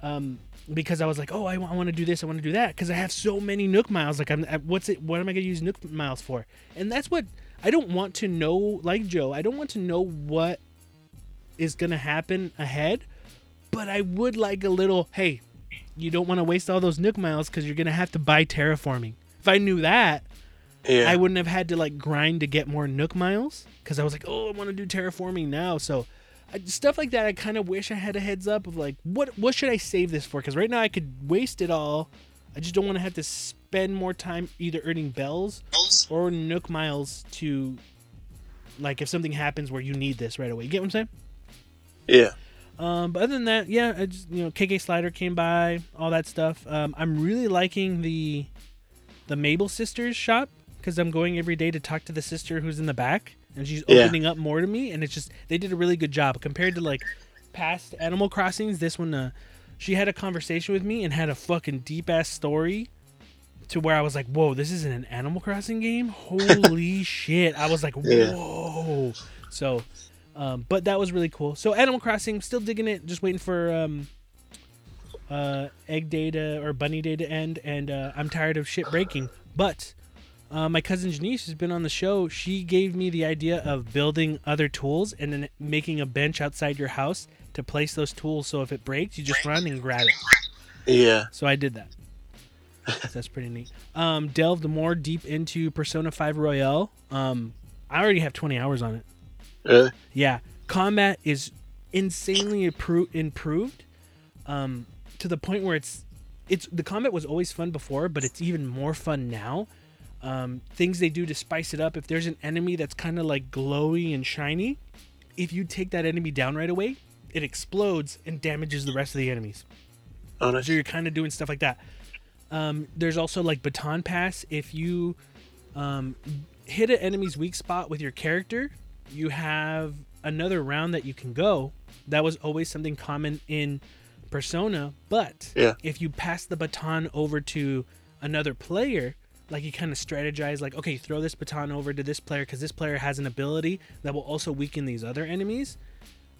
um, because I was like, oh, I, want to do this. I want to do that because I have so many Nook miles. Like, I'm I- what's it? What am I gonna use Nook miles for? And that's what I don't want to know. Like Joe, I don't want to know what is gonna happen ahead. But I would like a little. Hey, you don't want to waste all those Nook miles because you're gonna have to buy terraforming. If I knew that, yeah. I wouldn't have had to like grind to get more Nook miles because I was like, oh, I want to do terraforming now. So I, stuff like that, I kind of wish I had a heads up of like, what what should I save this for? Because right now I could waste it all. I just don't want to have to spend more time either earning bells or Nook miles to like if something happens where you need this right away. You get what I'm saying? yeah. Um, but other than that, yeah, I just you know KK Slider came by, all that stuff. Um, I'm really liking the the Mabel sisters shop because I'm going every day to talk to the sister who's in the back, and she's Yeah. opening up more to me, and it's just they did a really good job compared to like past Animal Crossings. This one, uh, she had a conversation with me and had a fucking deep ass story. To where I was like, "Whoa, this isn't an Animal Crossing game! Holy shit!" I was like, Yeah. "Whoa!" So, um, but that was really cool. So Animal Crossing, still digging it. Just waiting for um, uh, Egg Day to or Bunny Day to end, and uh, I'm tired of shit breaking. But uh, my cousin Janice has been on the show. She gave me the idea of building other tools and then making a bench outside your house to place those tools. So if it breaks, you just run and grab it. Yeah. So I did that. So that's pretty neat. Um, delved more deep into Persona 5 Royal. Um, I already have 20 hours on it. Really? Yeah, combat is insanely appro- improved um, to the point where it's it's the combat was always fun before, but it's even more fun now. Um, things they do to spice it up. If there's an enemy that's kind of like glowy and shiny, if you take that enemy down right away, it explodes and damages the rest of the enemies. Oh, nice. So you're kind of doing stuff like that. Um, there's also like baton pass. If you um, hit an enemy's weak spot with your character, you have another round that you can go. That was always something common in Persona, but Yeah. if you pass the baton over to another player, like you kind of strategize like okay throw this baton over to this player because this player has an ability that will also weaken these other enemies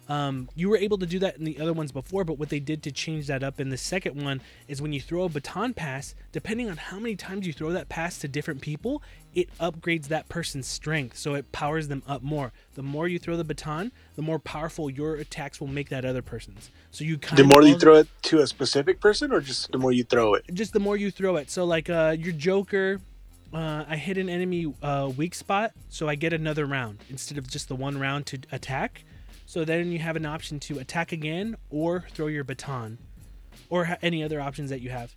um, you were able to do that in the other ones before but what they did to change that up in the second one is when you throw a baton pass depending on how many times you throw that pass to different people it upgrades that person's strength so it powers them up more the more you throw the baton the more powerful your attacks will make that other person's so you kind of The more you throw it to a specific person, or just the more you throw it. just the more you throw it. So like uh your Joker, uh, I hit an enemy uh, weak spot, so I get another round instead of just the one round to attack. So then you have an option to attack again or throw your baton, or ha- any other options that you have.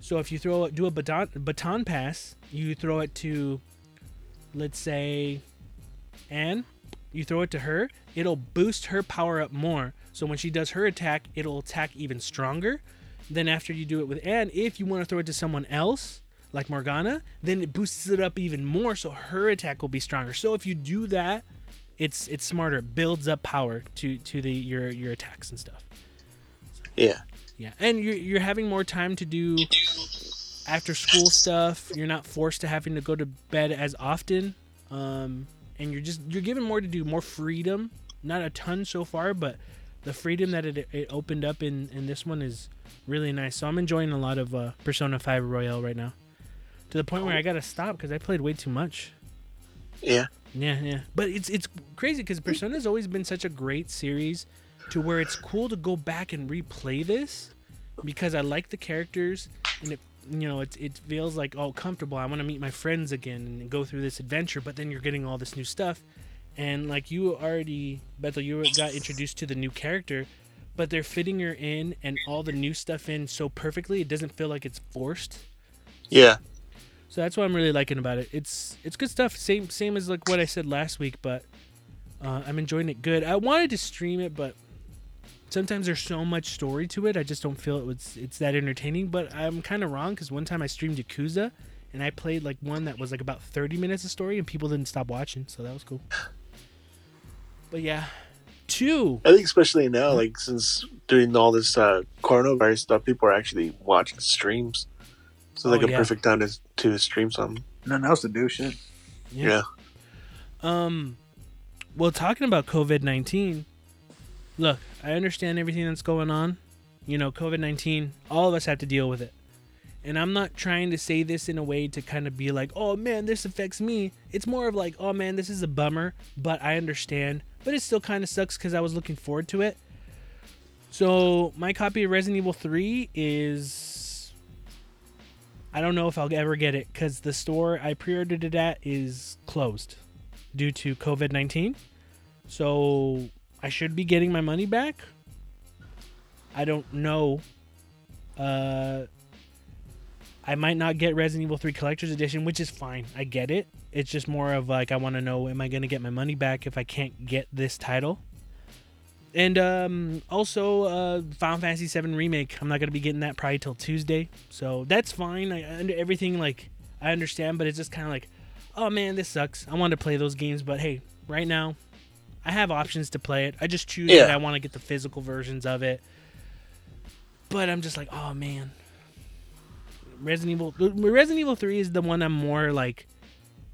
So if you throw do a baton baton pass, you throw it to, let's say, Anne. You throw it to her, it'll boost her power up more. So when she does her attack, it'll attack even stronger. Then after you do it with Anne, if you want to throw it to someone else, like Morgana, then it boosts it up even more, so her attack will be stronger. So if you do that, it's it's smarter. It builds up power to to the your your attacks and stuff. Yeah. Yeah, and you're you're having more time to do after school stuff. You're not forced to having to go to bed as often, um, and you're just you're given more to do, more freedom. Not a ton so far, but the freedom that it, it opened up in in this one is really nice. So I'm enjoying a lot of uh, Persona 5 Royal right now, to the point where I gotta stop because I played way too much. Yeah. Yeah, yeah. But it's it's crazy because Persona's always been such a great series to where it's cool to go back and replay this because I like the characters and it you know it it feels like oh comfortable. I want to meet my friends again and go through this adventure, but then you're getting all this new stuff. And like you already Bethel, you got introduced to the new character, but they're fitting her in and all the new stuff in so perfectly. It doesn't feel like it's forced. Yeah. So that's what I'm really liking about it. It's it's good stuff. Same same as like what I said last week, but uh, I'm enjoying it good. I wanted to stream it, but sometimes there's so much story to it. I just don't feel it was it's that entertaining. But I'm kind of wrong because one time I streamed Yakuza, and I played like one that was like about 30 minutes of story, and people didn't stop watching, so that was cool. But yeah, two. I think especially now, like since doing all this uh, coronavirus stuff, people are actually watching streams. So it's like Oh, a yeah. perfect time to to stream something. Nothing else to do. Shit. Yeah. Um, well, talking about COVID 19, look, I understand everything that's going on. You know, COVID 19, all of us have to deal with it. And I'm not trying to say this in a way to kind of be like, oh man, this affects me. It's more of like, oh man, this is a bummer, but I understand. But it still kind of sucks because I was looking forward to it. So, my copy of Resident Evil 3 is. I don't know if I'll ever get it because the store I pre ordered it at is closed due to COVID 19. So I should be getting my money back. I don't know. Uh, I might not get Resident Evil 3 Collector's Edition, which is fine. I get it. It's just more of like, I want to know am I going to get my money back if I can't get this title? And um, also, uh, Final Fantasy VII Remake. I'm not going to be getting that probably till Tuesday. So that's fine. I, I everything, like, I understand, but it's just kind of like, oh man, this sucks. I want to play those games, but hey, right now, I have options to play it. I just choose Yeah. that I want to get the physical versions of it. But I'm just like, oh man. Resident Evil Resident Evil 3 is the one I'm more like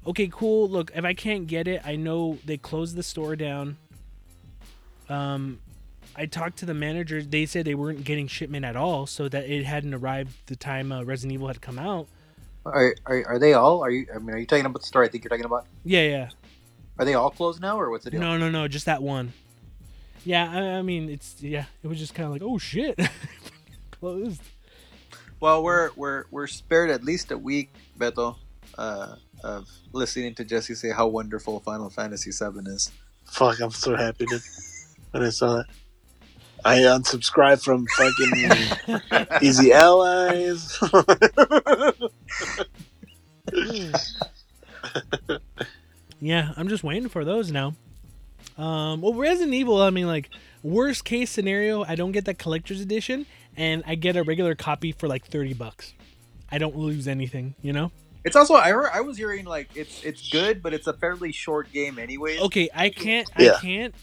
okay, cool. Look, if I can't get it, I know they closed the store down. Um I talked to the manager. They said they weren't getting shipment at all, so that it hadn't arrived the time uh, Resident Evil had come out. Are, are, are they all? Are you? I mean, are you talking about the story? I think you're talking about. Yeah, yeah. Are they all closed now, or what's the deal? No, no, no, just that one. Yeah, I, I mean, it's yeah. It was just kind of like, oh shit, closed. Well, we're we're we're spared at least a week, Beto, uh, of listening to Jesse say how wonderful Final Fantasy VII is. Fuck, I'm so happy to, when I saw that. I unsubscribed from fucking Easy Allies. Yeah, I'm just waiting for those now. Um, well, Resident Evil. I mean, like worst case scenario, I don't get that collector's edition, and I get a regular copy for like thirty bucks. I don't lose anything, you know. It's also I heard, I was hearing like it's it's good, but it's a fairly short game anyway. Okay, I can't. Yeah. I can't.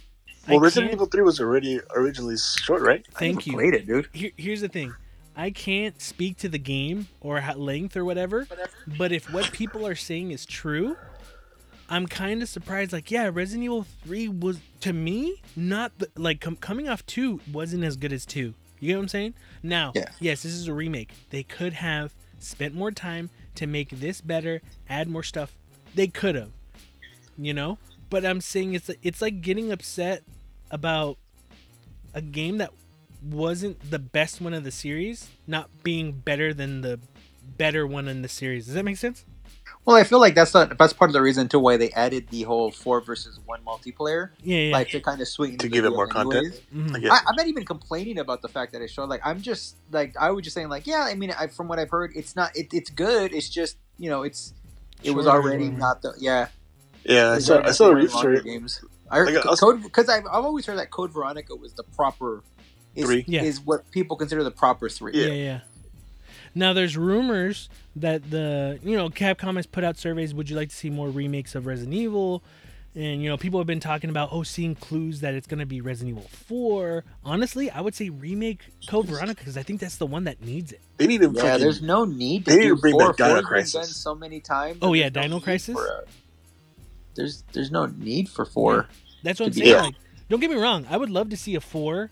Well, I Resident Evil 3 was already originally short, right? I Thank even you. Played it, dude. Here, here's the thing. I can't speak to the game or at length or whatever, but if what people are saying is true, I'm kind of surprised. Like, yeah, Resident Evil 3 was, to me, not the, like com- coming off 2 wasn't as good as 2. You get what I'm saying? Now, Yeah. yes, this is a remake. They could have spent more time to make this better, add more stuff. They could have, you know? But I'm saying it's it's like getting upset about a game that wasn't the best one of the series not being better than the better one in the series. Does that make sense? Well, I feel like that's not that's part of the reason too why they added the whole four versus one multiplayer, Yeah, yeah. like to kind of sweeten To the give it deal more content? anyways. Mm-hmm. I get- I, I'm not even complaining about the fact that it showed. Like, I'm just like I was just saying, like, yeah. I mean, I, from what I've heard, it's not. It, it's good. It's just you know, it's it was already not the yeah. Yeah, I saw, I saw the way reviews for longer it. games. I heard Like, I was- uh, code because I've, I've always heard that Code Veronica was the proper is, Three. Yeah. is what people consider the proper three. Yeah. Yeah. yeah, Now there's rumors that the you know Capcom has put out surveys. Would you like to see more remakes of Resident Evil? And you know people have been talking about oh seeing clues that it's gonna be Resident Evil Four. Honestly, I would say remake Code Veronica because I think that's the one that needs it. They need to Yeah, fucking, there's no need to they need to bring four. back Dino Four's been Crisis. done so many times. Oh, yeah, there's no Dino Crisis? a- there's there's no need for four. That's what I'm saying. honest. Like, don't get me wrong. I would love to see a four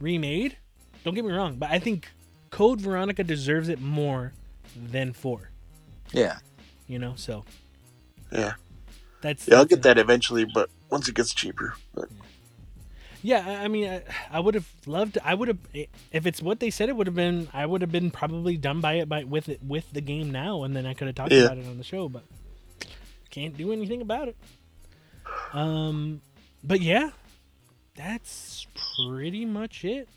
remade. Don't get me wrong, but I think Code Veronica deserves it more than four. Yeah, You know, so Yeah. that's Yeah, I'll get that eventually, but once it gets cheaper. But Yeah, I I mean, I, I would have loved. I would have if it's what they said it would have been. I would have been probably done by it by with it with the game now, and then I could have talked Yeah. about it on the show. But can't do anything about it. Um, but yeah, that's pretty much it.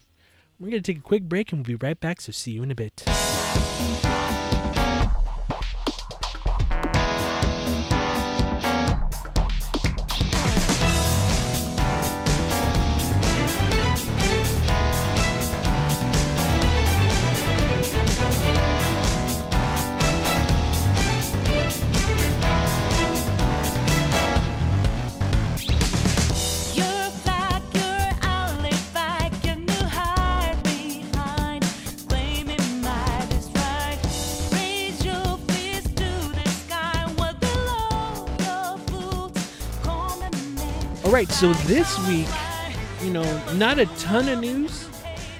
We're gonna take a quick break and we'll be right back. So see you in a bit. Right, so this week, you know, not a ton of news.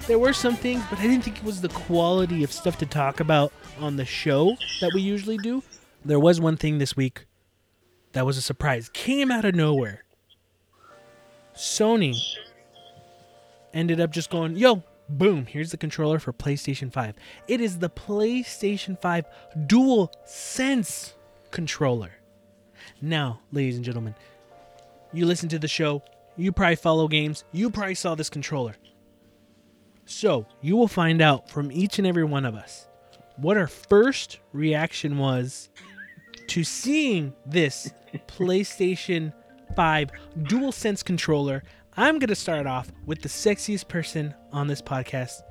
There were some things, but I didn't think it was the quality of stuff to talk about on the show that we usually do. There was one thing this week that was a surprise, came out of nowhere. Sony ended up just going, yo, boom, here's the controller for PlayStation 5. It is the PlayStation 5 Dual Sense controller. Now, ladies and gentlemen, you listen to the show, you probably follow games, you probably saw this controller. So, you will find out from each and every one of us what our first reaction was to seeing this PlayStation 5 DualSense controller. I'm going to start off with the sexiest person on this podcast,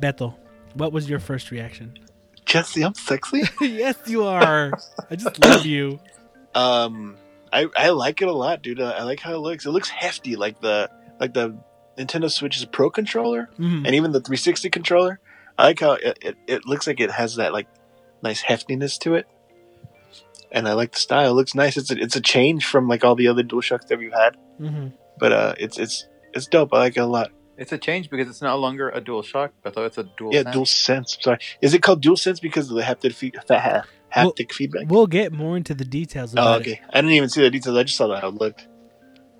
Bethel. What was your first reaction? Jesse, I'm sexy. yes, you are. I just love you. um, I I like it a lot, dude. I, I like how it looks. It looks hefty, like the like the Nintendo Switch's Pro controller, Mhm. and even the 360 controller. I like how it, it, it looks like it has that like nice heftiness to it, and I like the style. It looks nice. It's a, it's a change from like all the other DualShocks that we've had, Mhm. but uh, it's it's it's dope. I like it a lot. it's a change because it's no longer a dual shock. I thought it's a dual. Yeah, sense. dual sense. Sorry, is it called dual sense because of the haptic feed, ha- haptic feedback? We'll get more into the details Oh, about it. okay. I didn't even see the details. I just saw how it looked.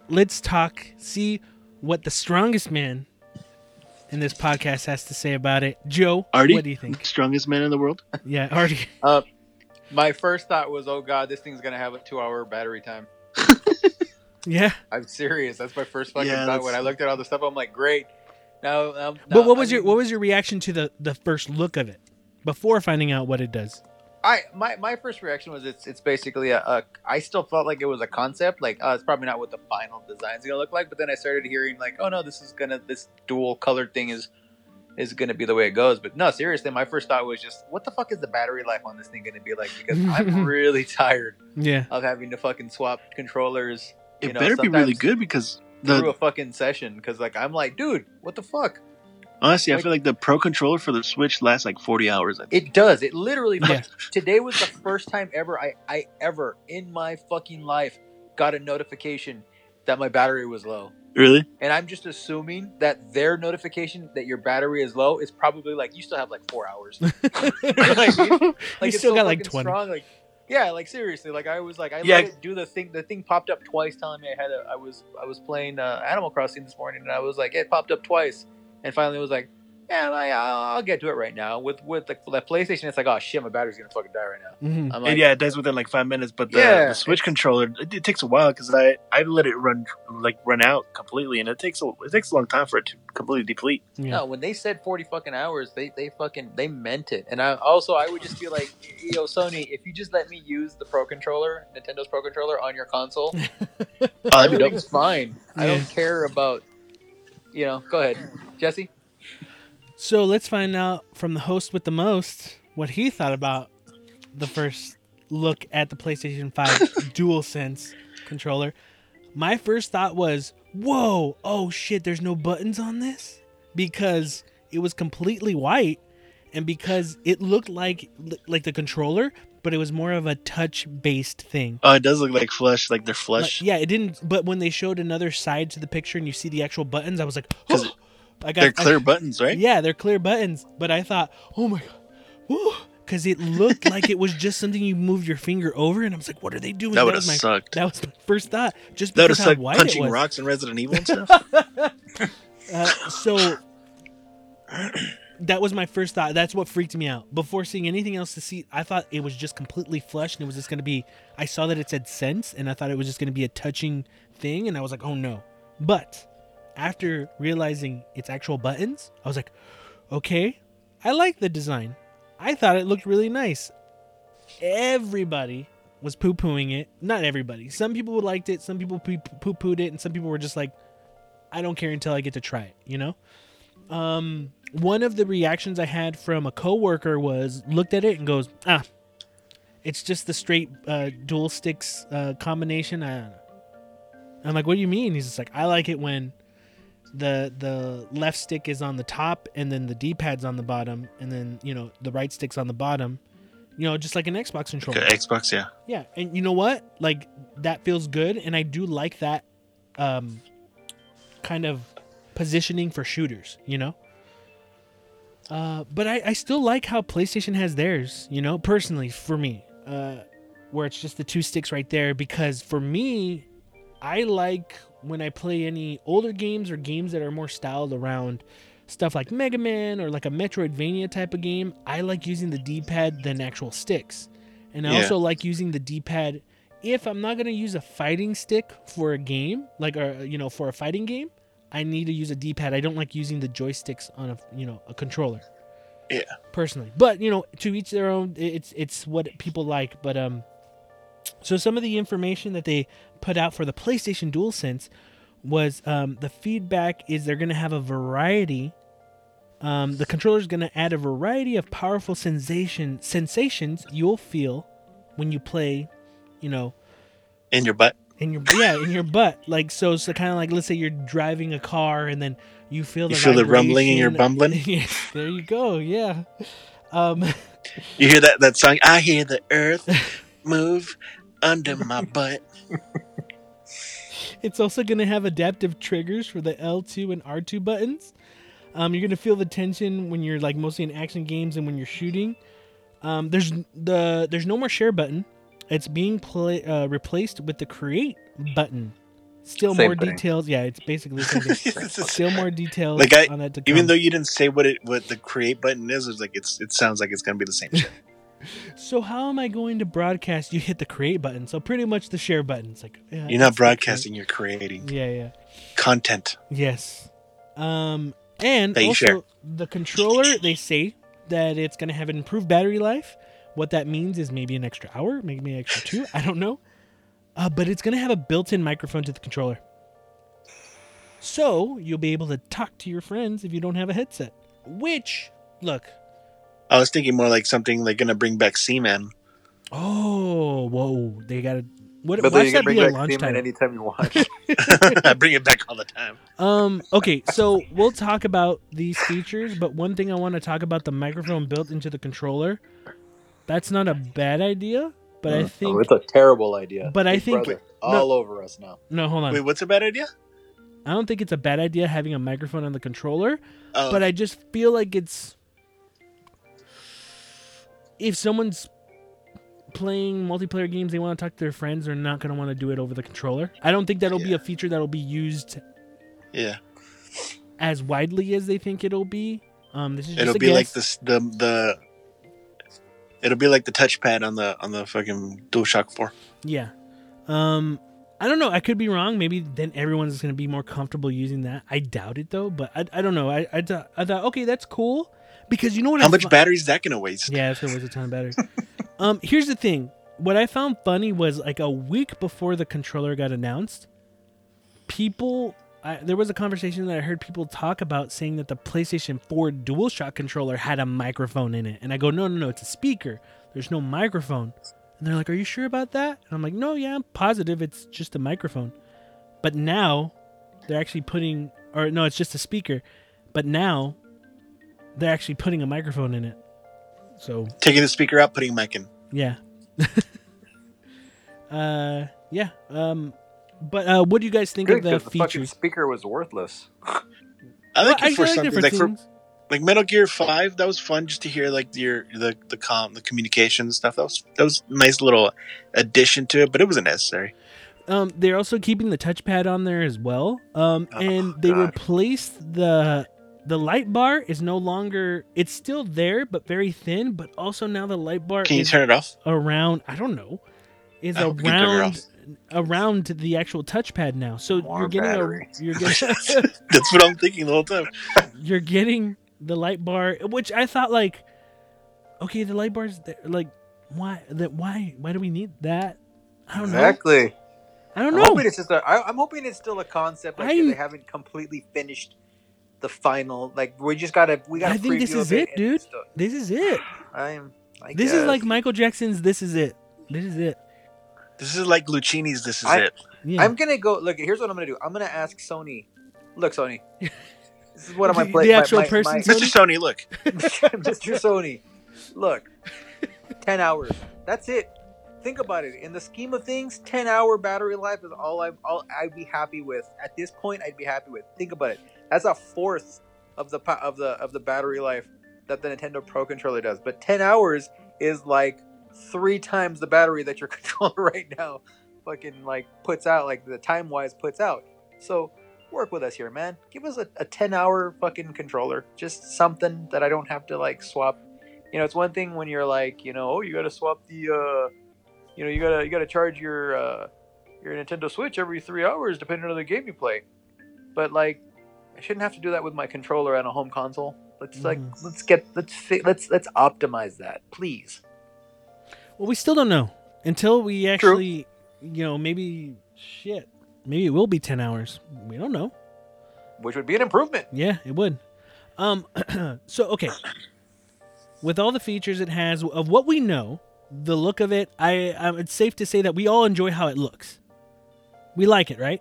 let's talk see what the strongest man in this podcast has to say about it joe Artie, what do you think strongest man in the world. yeah artie uh, My first thought was, oh god, this thing's gonna have a two-hour battery time. yeah I'm serious. That's my first fucking Yeah, thought that's- when I looked at all the stuff. I'm like, great. Now, now but what was I your what was your reaction to the the first look of it before finding out what it does I my, my first reaction was it's it's basically a, a I still felt like it was a concept like uh, it's probably not what the final design's gonna look like but then I started hearing like oh no this is gonna this dual colored thing is is gonna be the way it goes. But no seriously my first thought was just what the fuck is the battery life on this thing gonna be like? Because I'm really tired yeah. of having to fucking swap controllers It you know, better be really good because through a fucking session because like I'm like dude what the fuck Honestly, I Like- feel like the Pro controller for the Switch lasts like 40 hours. I think. It does. It literally. Yeah. Today was the first time ever I, I ever in my fucking life got a notification that my battery was low. Really? And I'm just assuming that their notification that your battery is low is probably like you still have like four hours. like, you it's still so got like fucking 20. Strong. Like, yeah, like seriously, like I was like I Yeah. let it do the thing. The thing popped up twice, telling me I had a. I was I was playing uh, Animal Crossing this morning, and I was like, it popped up twice, and finally it was like, yeah, I, I'll, I'll get to it right now. With with the, the PlayStation, it's like, oh shit, my battery's gonna fucking die right now. Mhm. I'm and yeah, it dies within like five minutes. But the, Yeah, the Switch controller, it, it takes a while because I I let it run like run out completely, and it takes a it takes a long time for it to completely deplete. Yeah. No, when they said forty fucking hours, they they fucking they meant it. And I also I would just be like, yo, Sony, if you just let me use the Pro controller, Nintendo's Pro controller on your console, Oh, that'd be dope. everything's fine. I don't care about, you know. Go ahead, Jesse. So let's find out from the host with the most what he thought about the first look at the PlayStation 5 DualSense controller. My first thought was, whoa, oh shit, there's no buttons on this? Because it was completely white and because it looked like like the controller, but it was more of a touch based thing. Oh, it does look like flesh, like they're Like, flesh. yeah, it didn't. But when they showed another side to the picture and you see the actual buttons, I was like, oh, I got they're I- clear buttons, right? yeah, they're clear buttons. But I thought, oh my god, because it looked like it was just something you moved your finger over, and I was like, what are they doing? That would have was my sucked. that was my first thought. Just That would because have how sucked white punching it was. rocks in Resident Evil and stuff. Uh, so that was my first thought. That's what freaked me out. Before seeing anything else to see, I thought it was just completely flush, and it was just going to be. I saw that it said sense, and I thought it was just going to be a touching thing, and I was like, oh no. But after realizing it's actual buttons, I was like, okay, I like the design. I thought it looked really nice. Everybody was poo pooing it. Not everybody. Some people liked it, some people poo pooed it, and some people were just like, I don't care until I get to try it, you know? Um, one of the reactions I had from a coworker was looked at it and goes, ah, it's just the straight uh, dual sticks uh, combination. I don't know. I'm like, what do you mean? He's just like, I like it when the the left stick is on the top and then the D-pad's on the bottom and then you know the right stick's on the bottom. You know, just like an Xbox controller. Okay, Xbox, yeah. Yeah, and you know what? Like that feels good, and I do like that um, kind of positioning for shooters. You know. Uh, but I, I still like how PlayStation has theirs. You know, personally for me, uh, where it's just the two sticks right there. Because for me, I like when I play any older games or games that are more styled around stuff like Mega Man or like a Metroidvania type of game. I like using the D-pad than actual sticks. And I Yeah. also like using the D-pad if I'm not gonna use a fighting stick for a game, like a you know for a fighting game. I need to use a D-pad. I don't like using the joysticks on a you know a controller. Yeah. Personally, but you know to each their own. It's it's what people like. But um, so some of the information that they put out for the PlayStation DualSense was um, the feedback is they're going to have a variety. Um, the controller is going to add a variety of powerful sensation sensations you'll feel when you play, you know, In your butt. In your yeah in your butt. Like so, so kind of like let's say you're driving a car and then you feel the You feel the rumbling in your bumbling? yes, there you go. Yeah. Um, You hear that that song? I hear the earth move under my butt. It's also going to have adaptive triggers for the L2 and R2 buttons. Um, you're going to feel the tension when you're like mostly in action games and when you're shooting. Um, there's the there's no more share button. It's being play, uh, replaced with the create button. Still Same more thing. details. Yeah, it's basically the same thing. Still more details Like, I- on that to Even though you didn't say what it what the create button is, it's like it's it sounds like it's gonna be the same shit. so how am I going to broadcast? You hit the create button. So pretty much the share button. It's like yeah, You're not it's the create. broadcasting, you're creating Yeah, yeah. content. Yes. Um, and also share. the controller, they say that it's going to have an improved battery life. What that means is maybe an extra hour, maybe an extra two. I don't know. Uh, but it's going to have a built-in microphone to the controller. So you'll be able to talk to your friends if you don't have a headset. Which, look, I was thinking more like something like gonna bring back Seaman. oh, whoa, they got to What, But then watch that can bring be a back launch Theme title. anytime you want. I bring it back all the time. Um. Okay. So we'll talk about these features, but one thing I want to talk about the microphone built into the controller. That's not a bad idea, but I oh, think it's a terrible idea. But I think- Brother, no. all over us now. no. Hold on. Wait, what's a bad idea? I don't think it's a bad idea having a microphone on the controller, Oh, but I just feel like it's if someone's playing multiplayer games, they want to talk to their friends, they're not going to want to do it over the controller. I don't think that'll be a feature that'll be used yeah. as widely as they think it'll be. Um, this is just It'll a be like guess. this the the. It'll be like the touchpad on the on the fucking DualShock Four. Yeah. Um, I don't know. I could be wrong. Maybe then everyone's going to be more comfortable using that. I doubt it though. But I, I don't know. I, I, thought, I thought okay, that's cool because you know what? How I much fi- battery is that gonna waste? Yeah, it's gonna waste a ton of battery. um, here's the thing. What I found funny was like a week before the controller got announced, people. I, there was a conversation that I heard people talk about saying that the PlayStation 4 DualShock controller had a microphone in it, and I go, no, no, no, it's a speaker. There's no microphone. And they're like, "Are you sure about that?" And I'm like, "No, yeah, I'm positive it's just a microphone." But now they're actually putting or no, it's just a speaker. But now they're actually putting a microphone in it. So, Taking the speaker out, putting mic in. yeah. uh yeah. Um but uh what do you guys think Good, of the 'cause the fucking features? speaker was worthless. I like Well, it for like something like for like Metal Gear Five. That was fun just to hear like your the the com the communication stuff. That was that was a nice little addition to it, but it wasn't necessary. Um, they're also keeping the touchpad on there as well. Um, Oh, and they God. replaced the the light bar is no longer. It's still there, but very thin. But also now the light bar Can you is turn it off? around. I don't know. Is I hope you can turn it around around the actual touchpad now. So More you're getting battery. a you're getting That's what I'm thinking the whole time. you're getting the light bar, which I thought like, okay, the light bar's there. Like, why that? Why why do we need that? I don't know. Exactly. I don't I'm know. hoping it's just a. I, I'm hoping it's still a concept. Like I'm- they haven't completely finished the final. Like we just gotta. We gotta. I think this is it, dude. This is it. I'm. I This is like Michael Jackson's "This Is It." This is it. This is like Lucchini's. This is I- it. Yeah. I'm gonna go. Look, here's what I'm gonna do. I'm gonna ask Sony. Look, Sony. This is what am I The- playing? the actual person, Mr. Sony, look. Mr. Sony. Look, ten hours. That's it. Think about it. In the scheme of things, ten hour battery life is all I'm. all I'd be happy with. At this point, I'd be happy with. Think about it. That's a fourth of the pa- of the of the battery life that the Nintendo Pro controller does. But ten hours is like three times the battery that your controller right now fucking like puts out. Like the time wise puts out. So work with us here, man. Give us a, a 10 hour fucking controller. Just something that I don't have to like swap. You know, it's one thing when you're like, you know, oh, you got to swap the, uh, you know, you gotta you gotta charge your uh, your Nintendo Switch every three hours depending on the game you play. But like, I shouldn't have to do that with my controller on a home console. Let's like Mhm. let's get let's fi- let's let's optimize that, please. Well, we still don't know until we actually, you know, maybe shit. Maybe it will be ten hours. We don't know. Which would be an improvement. Yeah, it would. Um, so okay, with all the features it has of what we know, the look of it, I, I it's safe to say that we all enjoy how it looks. We like it, right?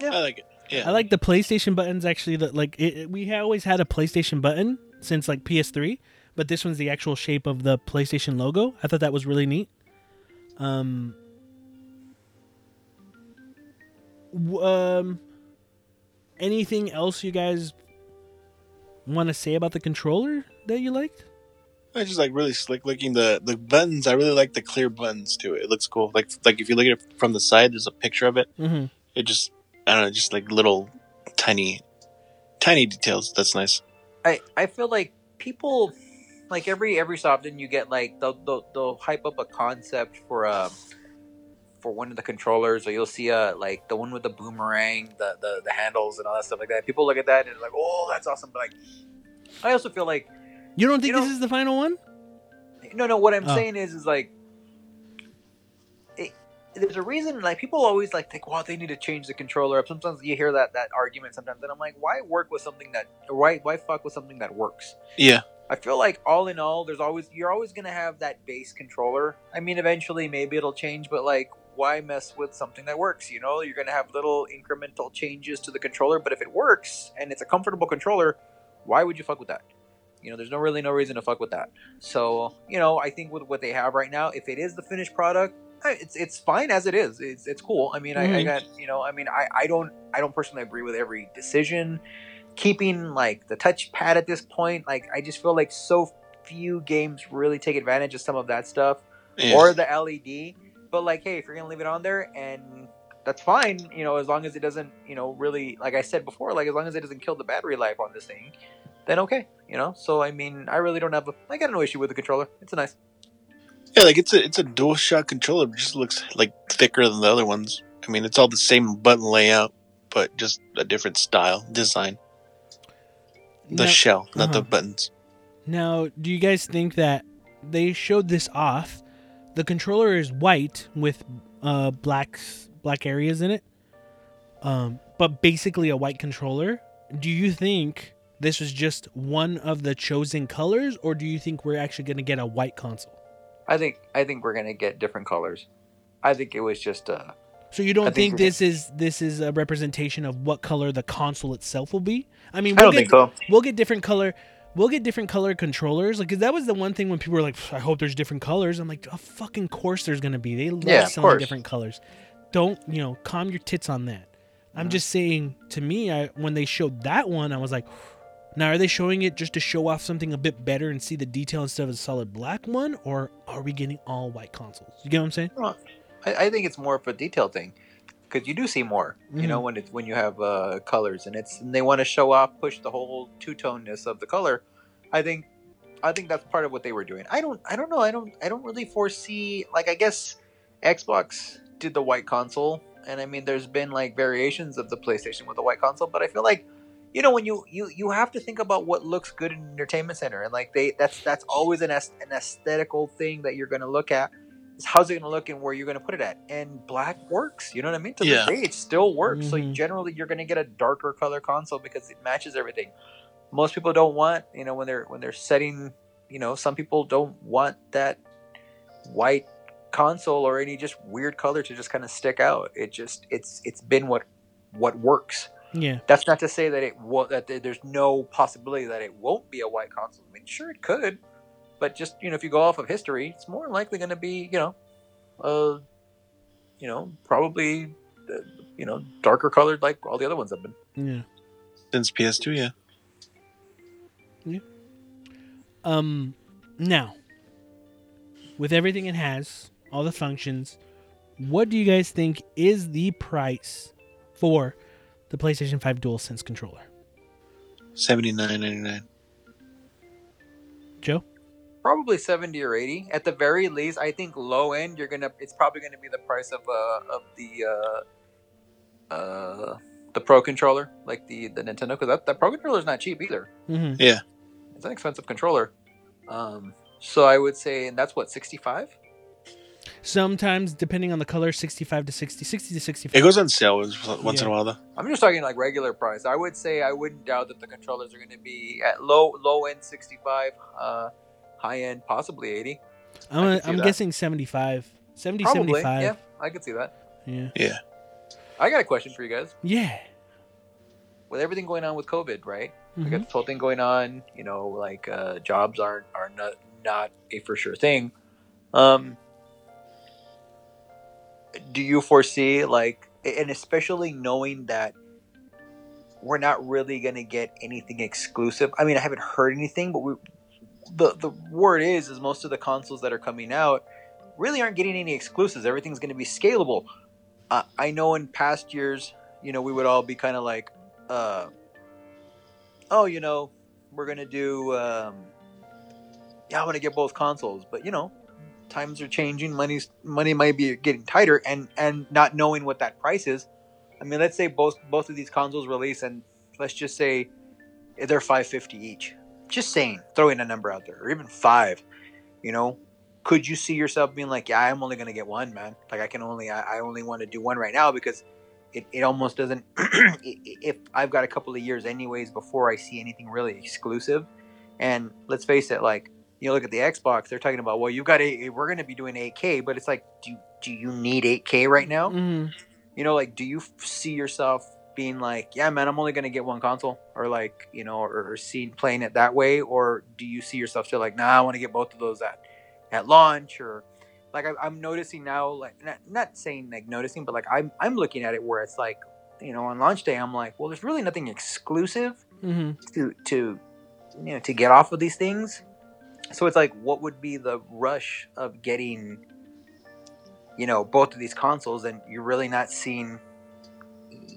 Yeah, I like it. Yeah. I like the PlayStation buttons. Actually, that like it, it- we ha- always had a PlayStation button since like PS3, but this one's the actual shape of the PlayStation logo. I thought that was really neat. Um, w- um, anything else you guys want to say about the controller that you liked? I just like really slick looking the the buttons. I really like the clear buttons to it. It looks cool. Like like if you look at it from the side, there's a picture of it. Mm-hmm. It just I don't know, just like little tiny tiny details. That's nice. I I feel like people like every every so often you get like they'll they'll, they'll hype up a concept for um for one of the controllers or you'll see a like the one with the boomerang the, the the handles and all that stuff like that people look at that and like oh that's awesome but like i also feel like You don't think You this know- is the final one? no no what i'm Oh. saying is is like it, there's a reason like people always like think well they need to change the controller up sometimes you hear that that argument sometimes and i'm like why work with something that why why fuck with something that works Yeah. I feel like all in all, there's always you're always gonna have that base controller. I mean, eventually maybe it'll change, but like, why mess with something that works? You know, you're gonna have little incremental changes to the controller, but if it works and it's a comfortable controller, why would you fuck with that? You know, there's no really no reason to fuck with that. So, you know, I think with what they have right now, if it is the finished product, eh, it's it's fine as it is. It's it's cool. I mean, I, I Mhm. got you know, I mean, I I don't I don't personally agree with every decision. Keeping like the touchpad at this point, like I just feel like so few games really take advantage of some of that stuff Yeah. or the LED. But like, hey, if you're gonna leave it on there, and that's fine, you know, as long as it doesn't, you know, really, like I said before, like as long as it doesn't kill the battery life on this thing, then okay, you know. So I mean, I really don't have, a, I got no issue with the controller. It's a nice. yeah, like it's a it's a DualShock controller, but just looks like thicker than the other ones. I mean, it's all the same button layout, but just a different style design. The Now- shell, not the uh-huh. buttons. Now, do you guys think that they showed this off? The controller is white with uh black black areas in it. Um, but basically a white controller. Do you think this was just one of the chosen colors or do you think we're actually going to get a white console? I think, I think we're gonna get different colors. I think it was just, uh, So you don't I think think, we're this is this is a representation of what color the console itself will be? I mean, we'll don't get, think so. we'll get different color we'll get different color controllers like 'cause that was the one thing when people were like i hope there's different colors i'm like of fucking course there's gonna be they love Yeah, selling different colors. Don't you know calm your tits on that. I'm Mhm. just saying to me I, when they showed that one i was like now are they showing it just to show off something a bit better and see the detail instead of a solid black one or are we getting all white consoles? You get what i'm saying? I, I think it's more of a detail thing because you do see more, you know, when it's when you have uh, colors and it's and they want to show off, push the whole two toneness of the color. I think, I think that's part of what they were doing. I don't, I don't know. I don't, I don't really foresee. Like, I guess Xbox did the white console, and I mean, there's been like variations of the PlayStation with the white console, but I feel like. You know when you, you you have to think about what looks good in an entertainment center, and like they that's that's always an an aesthetical thing that you're gonna look at how's it going to look and where you're going to put it at. And black works. You know what I mean? To Yeah. this day, it still works. So Mhm. generally, you're going to get a darker color console because it matches everything. Most people don't want, you know, when they're when they're setting, you know, some people don't want that white console or any just weird color to just kind of stick out. It just it's it's been what what works. yeah That's not to say that it will that there's no possibility that it won't be a white console. I mean, sure it could, but just you know, if you go off of history, it's more likely going to be you know, uh, you know, probably uh, you know darker colored like all the other ones have been. yeah Since PS2, yeah. Yeah. Um, now, with everything it has, all the functions, what do you guys think is the price for the PlayStation 5 DualSense controller? Seventy nine ninety nine. Joe? Probably seventy or eighty at the very least. I think low end you're gonna it's probably gonna be the price of uh of the uh uh the Pro controller like the the Nintendo because that that Pro controller is not cheap either. Mm-hmm. It's an expensive controller. Um, so I would say, and that's what sixty five. Sometimes, depending on the color, 65 to 60, 60 to 65. It goes on sale once in a while though. I'm just talking like regular price. I would say I wouldn't doubt that the controllers are going to be at low low end 65, uh, high end possibly 80. I'm, I can see I'm that. guessing 75. 70, Probably, 75. yeah, I could see that. Yeah. Yeah. I got a question for you guys. Yeah. With everything going on with COVID, right? We Mhm. got this whole thing going on. You know, like uh, jobs aren't are not not a for sure thing. Um, do you foresee like, and especially knowing that we're not really gonna get anything exclusive? I mean, I haven't heard anything, but we the the word is is most of the consoles that are coming out really aren't getting any exclusives. Everything's gonna be scalable. Uh, I know in past years, you know, we would all be kind of like, uh, oh, you know, we're gonna do, um, yeah, I want to get both consoles, but you know, times are changing. Money's money might be getting tighter, and and not knowing what that price is. I mean, let's say both both of these consoles release, and let's just say they're five fifty each. Just saying, throwing a number out there, or even five. You know, could you see yourself being like, yeah, I'm only gonna get one, man. Like I can only, I, I only want to do one right now because it, it almost doesn't. if I've got a couple of years anyways before I see anything really exclusive, and let's face it, like you look at the Xbox, they're talking about, well, you've got a, we're gonna be doing 8K, but it's like, do you do you need 8K right now? Mhm. You know, like, do you f- see yourself being like, yeah, man, I'm only gonna get one console, or like, you know, or, or see playing it that way, or do you see yourself still like, nah, I want to get both of those at at launch, or like I, I'm noticing now, like not, not saying like noticing, but like I'm I'm looking at it where it's like, you know, on launch day, I'm like, well, there's really nothing exclusive Mhm. to to you know to get off of these things. So it's like, what would be the rush of getting, you know, both of these consoles, and you're really not seeing,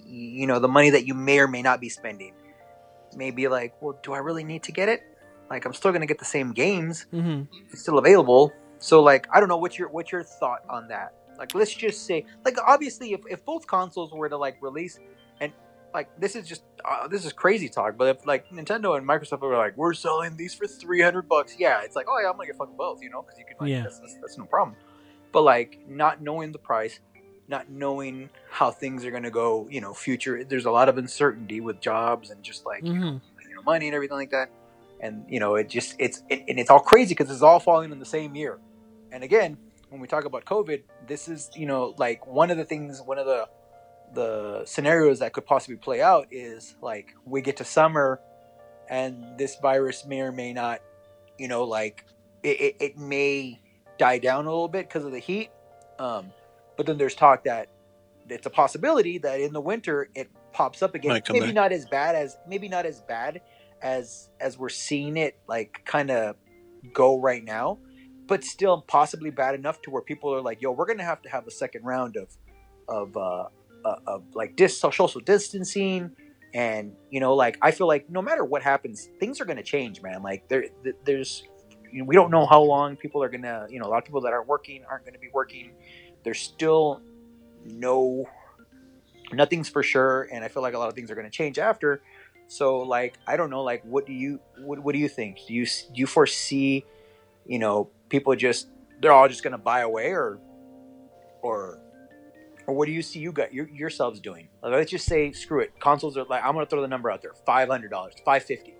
you know, the money that you may or may not be spending. Maybe like, well, do I really need to get it? Like, I'm still gonna get the same games. Mhm. It's still available. So like, I don't know what's your what's your thought on that. Like, let's just say, like, obviously, if, if both consoles were to like release, and like this is just uh, this is crazy talk, but if like Nintendo and Microsoft were like, we're selling these for three hundred bucks, yeah, it's like, oh yeah, I'm gonna get fucking both, you know, because you can like, Yeah. that's, that's, that's no problem. But like, not knowing the price, not knowing how things are gonna go, you know, future. There's a lot of uncertainty with jobs and just like Mhm. you know money and everything like that and you know it just it's it, and it's all crazy because it's all falling in the same year and again when we talk about covid this is you know like one of the things one of the the scenarios that could possibly play out is like we get to summer and this virus may or may not you know like it, it, it may die down a little bit because of the heat um but then there's talk that it's a possibility that in the winter it pops up again. Might come maybe back. not as bad as maybe not as bad as as we're seeing it like kind of go right now but still possibly bad enough to where people are like yo we're gonna have to have a second round of of uh uh, of like dis social distancing and you know like i feel like no matter what happens things are gonna change man. Like there th- there's you know, we don't know how long people are gonna you know a lot of people that aren't working aren't gonna be working there's still no nothing's for sure and i feel like a lot of things are going to change after. So like i don't know like what do you what, what do you think? Do you do you foresee you know people just they're all just going to buy away or or or what do you see you got your, yourselves doing? Like, let's just say screw it consoles are like i'm going to throw the number out there $500 550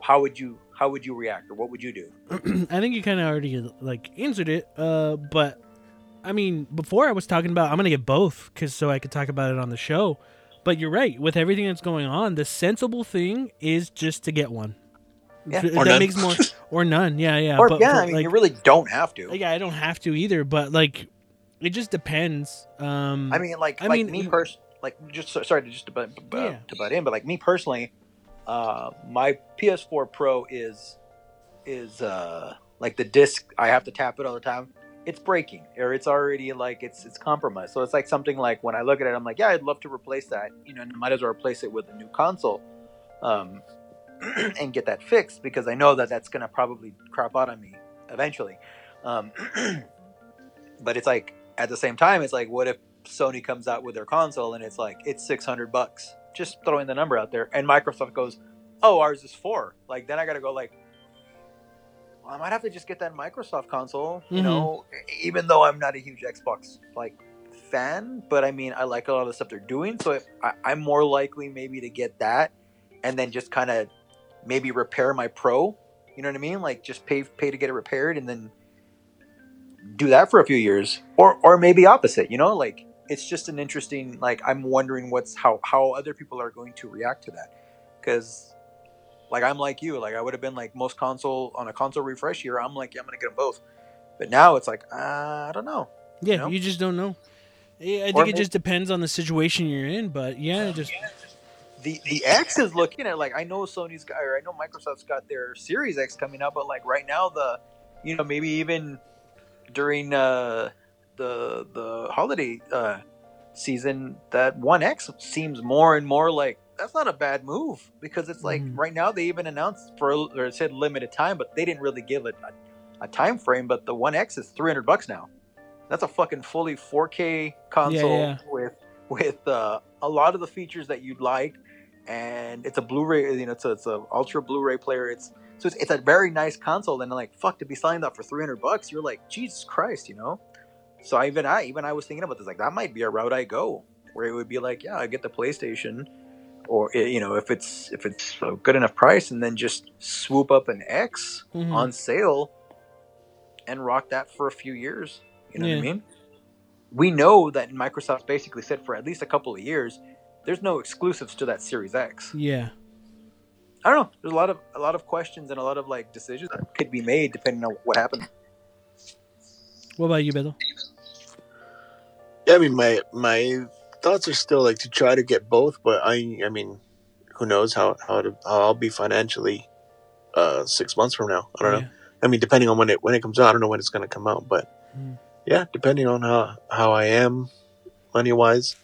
how would you how would you react or what would you do? I think you kind of already like answered it. Uh, but I mean, before I was talking about I'm gonna get both because so I could talk about it on the show. But you're right. With everything that's going on, the sensible thing is just to get one. Yeah. Or that none. makes more or none. Yeah, yeah. or but yeah for, i mean like, you really don't have to yeah, I don't have to either. But like, it just depends. Um, I mean, like, I like mean, me you- pers- like just sorry to just to butt, butt- Yeah. to butt in, but like me personally, uh, my PS4 Pro is is uh like the disc. I have to tap it all the time. It's breaking, or it's already like it's it's compromised. So it's like something like when I look at it, I'm like, yeah, I'd love to replace that. You know, and I might as well replace it with a new console, um, and get that fixed because I know that that's gonna probably crop out on me eventually. Um, but it's like at the same time, it's like, what if Sony comes out with their console and it's like it's six hundred bucks? Just throwing the number out there, and Microsoft goes, "Oh, ours is four. Like then I got to go like, well, I might have to just get that Microsoft console. You Mhm. know, even though I'm not a huge Xbox like fan, but I mean I like a lot of the stuff they're doing, so I, I'm more likely maybe to get that, and then just kind of maybe repair my Pro. You know what I mean? Like just pay pay to get it repaired, and then do that for a few years or or maybe opposite you know like it's just an interesting like i'm wondering what's how how other people are going to react to that because like i'm like you like i would have been like most console on a console refresh year i'm like yeah, i'm gonna get them both but now it's like uh, i don't know yeah, know? you just don't know. Yeah, I think Or it may- just depends on the situation you're in. But yeah, it just the the X is looking at like I know Sony's got or I know Microsoft's got their Series X coming out, but like right now the you know maybe even during uh, the the holiday uh, season that One X seems more and more like that's not a bad move because it's like Mhm. right now they even announced for or it said limited time, but they didn't really give it a, a time frame. But the One X is three hundred bucks now. That's a fucking fully 4K console yeah. with with uh, a lot of the features that you'd like, and it's a Blu-ray. You know, it's a, it's a ultra Blu-ray player. It's so it's, it's a very nice console. And like, fuck, to be selling that for three hundred bucks, you're like, Jesus Christ, you know. So I, even I even I was thinking about this. Like, that might be a route I go, where it would be like, yeah, I get the PlayStation, or eh, you know, if it's if it's a good enough price, and then just swoop up an X mhm. on sale and rock that for a few years. You know what I mean? we know that Microsoft basically said for at least a couple of years, there's no exclusives to that Series X. Yeah. I don't know. There's a lot of a lot of questions and a lot of like decisions that could be made depending on what happens. What about you, Beto? Yeah, I mean, my my thoughts are still like to try to get both, but I I mean, who knows how how, to, how I'll be financially uh six months from now. I don't know. I mean, depending on when it when it comes out, I don't know when it's going to come out, but Mm. yeah, depending on how how I am money wise,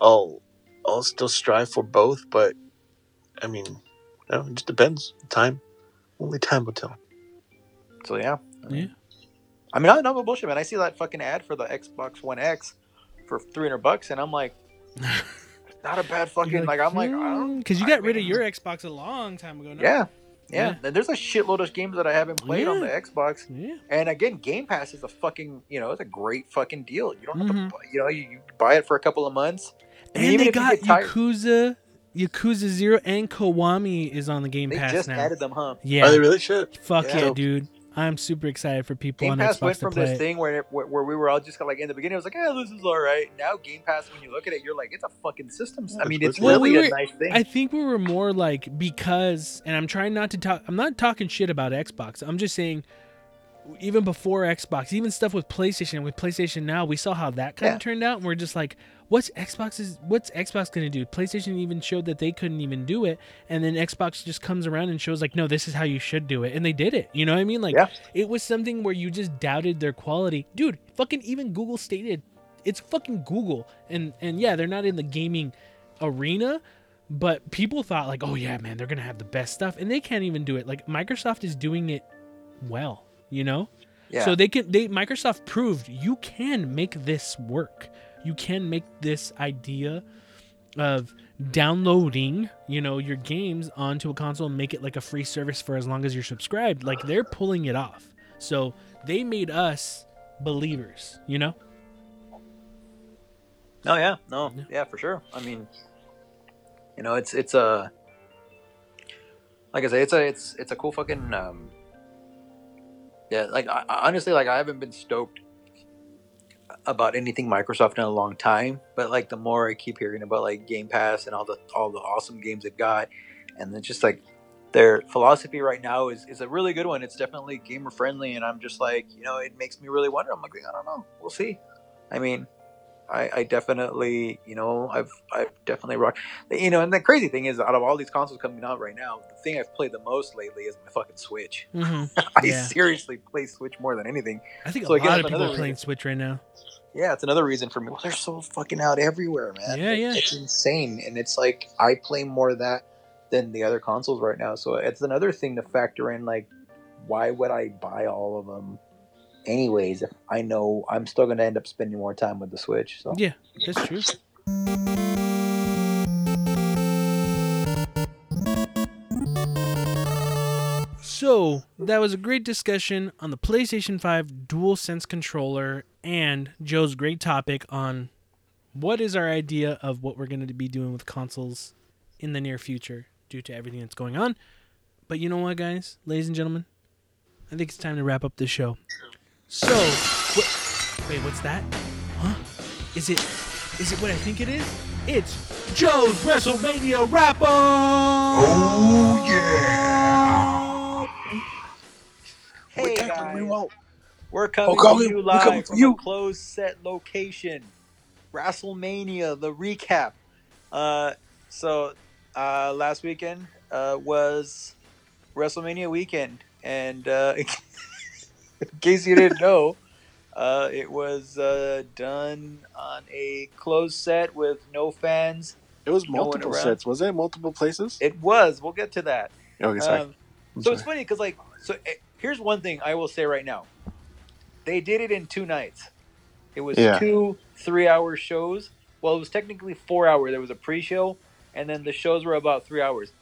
I'll I'll still strive for both. But I mean, you know, it just depends. Time, only time will tell. So yeah. Yeah. I mean, I know a bullshit, man. I see that fucking ad for the Xbox One X for 300 bucks, and I'm like, not a bad fucking like. I'm like, I because you I got rid of your Xbox a long time ago. No? Yeah, yeah. And There's a shitload of games that I haven't played on the Xbox, Yeah. and again, Game Pass is a fucking, you know, it's a great fucking deal. You don't have Mhm. to, buy- you know, you, you buy it for a couple of months. I mean, And they got get tired- Yakuza, Yakuza Zero, and Kiwami is on the Game They Pass just now. added them, huh? Yeah. Are they really shit? Fuck Yeah. yeah, dude. I'm super excited for people Game on Pass Xbox went to from play. this it. thing where, it, where where we were all just kind of like in the beginning, it was like, yeah, this is all right. Now Game Pass, when you look at it, you're like, it's a fucking system. I mean, it's Well, really we a were- nice thing. I think we were more like because, and I'm trying not to talk. I'm not talking shit about Xbox. I'm just saying, even before Xbox, even stuff with PlayStation, with PlayStation Now, we saw how that kind Yeah. of turned out, and we're just like, what's Xbox's? What's Xbox gonna do? PlayStation even showed that they couldn't even do it, and then Xbox just comes around and shows like, no, this is how you should do it, and they did it. You know what I mean? Like, Yeah. it was something where you just doubted their quality, dude. Fucking even Google stated, it's fucking Google, and and yeah, they're not in the gaming arena but people thought like oh yeah man they're gonna have the best stuff and they can't even do it like microsoft is doing it well you know yeah. so they can they microsoft proved you can make this work you can make this idea of downloading you know your games onto a console and make it like a free service for as long as you're subscribed like they're pulling it off so they made us believers you know Oh yeah, no, Yeah. yeah. for sure. I mean, you know, it's it's a like I say, it's a it's it's a cool fucking um, yeah. Like I, I- honestly, like I haven't been stoked about anything Microsoft in a long time, but like the more I keep hearing about like Game Pass and all the all the awesome games they've got, and then just like their philosophy right now is is a really good one. It's definitely gamer friendly, and I'm just like, you know, it makes me really wonder. I'm like, I don't know, we'll see. I mean, I, I definitely, you know, I've I've definitely rocked. You know, and the crazy thing is, out of all these consoles coming out right now, the thing I've played the most lately is my fucking Switch. hmm I Yeah. seriously play Switch more than anything. i think So a lot of people are playing reason- switch right now Yeah, it's another reason for me. Well, they're so fucking out everywhere, man. Yeah, yeah. It's insane, and it's like I play more of that than the other consoles right now. So it's another thing to factor in. Like, why would I buy all of them? Anyways, if I know I'm still going to end up spending more time with the Switch. So Yeah, that's true. So that was a great discussion on the PlayStation 5 DualSense controller and Joe's great topic on what is our idea of what we're going to be doing with consoles in the near future due to everything that's going on. But you know what, guys, ladies and gentlemen, I think it's time to wrap up the show. So, wait, what's that? Huh? Is it is it what I think it is? It's Joe's WrestleMania wrap up. Oh hey What guys, we want? we're coming to you we're live coming from you. a closed set location, WrestleMania, the recap. Uh, so uh, last weekend uh, was WrestleMania weekend, and uh, in case you didn't know, uh, it was uh, done on a closed set with no fans. It was No multiple around. sets. Was it multiple places? It was. We'll get to that. okay, sorry. Um, so it's funny because like so eh, here's one thing I will say right now. They did it in two nights. It was Yeah. two three hour shows. Well, it was technically four hour. There was a pre show, and then the shows were about three hours.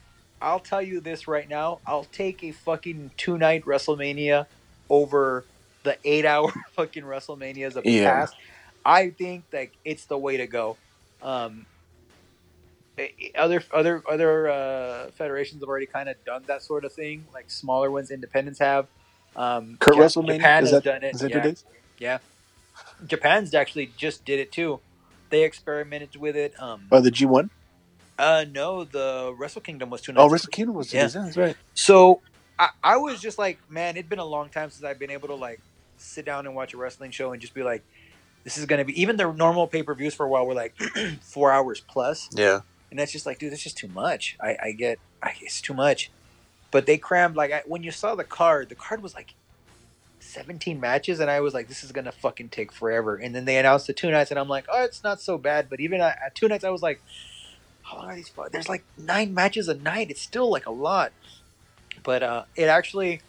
I'll tell you this right now. I'll take a fucking two night WrestleMania over the eight hour fucking WrestleManias of the Yeah. past. I think that it's the way to go. Um, other other other uh, federations have already kind of done that sort of thing. Like smaller ones, independents have. Um, Kurt Ja- WrestleMania? Japan has that, done it. Is that yeah, your days? yeah. Japan's actually just did it too. They experimented with it. Um, Oh, the G one. uh, no, the Wrestle Kingdom was two nights. Oh, Wrestle Kingdom was Yeah. yeah. That's right. So I, I was just like, man, it'd been a long time since I've been able to like sit down and watch a wrestling show and just be like, this is gonna be even the normal pay per views for a while were like four hours plus, Yeah. And that's just like, dude, that's just too much. I, I get, I, it's too much. But they crammed like I, when you saw the card, the card was like. 17 matches and I was like this is gonna fucking take forever and then they announced the two nights and I'm like oh it's not so bad but even at, at two nights I was like how long are these fu- there's like nine matches a night it's still like a lot but uh it actually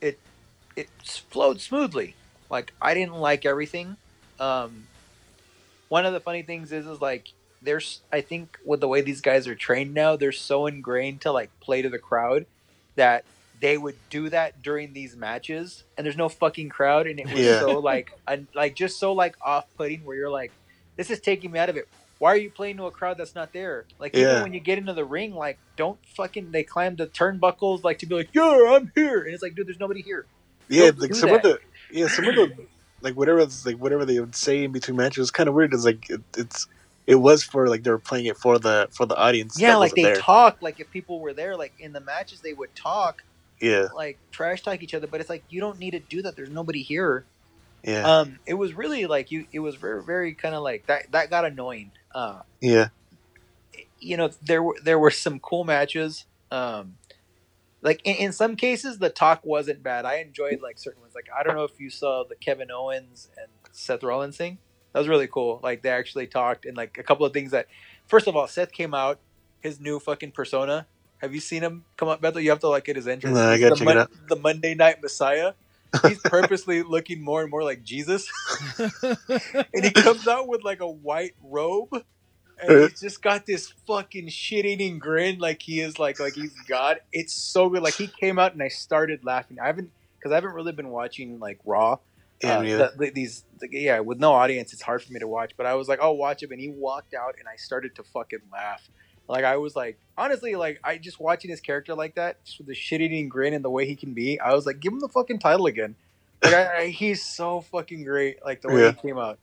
it it flowed smoothly like i didn't like everything um one of the funny things is is like there's i think with the way these guys are trained now they're so ingrained to like play to the crowd that they would do that during these matches and there's no fucking crowd and it was Yeah. so like un, like just so like off-putting where you're like this is taking me out of it why are you playing to a crowd that's not there like even when you get into the ring like don't fucking they climb the turnbuckles like to be like yeah i'm here and it's like dude there's nobody here Yeah, Don't like some that. of the yeah some of the like whatever like whatever they would say in between matches was kind of weird. It's like it, it's it was for like they were playing it for the for the audience. yeah like they there. talk like if people were there like in the matches they would talk Yeah, like trash talk each other but it's like you don't need to do that. There's nobody here. Yeah, um it was really like you it was very very kind of like that that got annoying. Uh yeah. you know there were there were some cool matches. Um like in, in some cases the talk wasn't bad. I enjoyed like certain ones. Like i don't know if you saw the kevin owens and seth rollins thing that was really cool. Like they actually talked and like a couple of things that first of all seth came out his new fucking persona. Have you seen him come up bethel? You have to like get his entrance. No, I gotta the, check it out. the monday night messiah. He's purposely looking more and more like jesus. And he comes out with like a white robe and he's just got this fucking shit-eating grin like he is like like he's god. It's so good. Like he came out and i started laughing. I haven't because i haven't really been watching like raw uh, the- the- these the- yeah with no audience it's hard for me to watch but i was like i'll watch him and he walked out and i started to fucking laugh. Like i was like honestly like i just watching his character like that just with the shit-eating grin and the way he can be i was like give him the fucking title again. Like I, I, he's so fucking great like the way Yeah. he came out.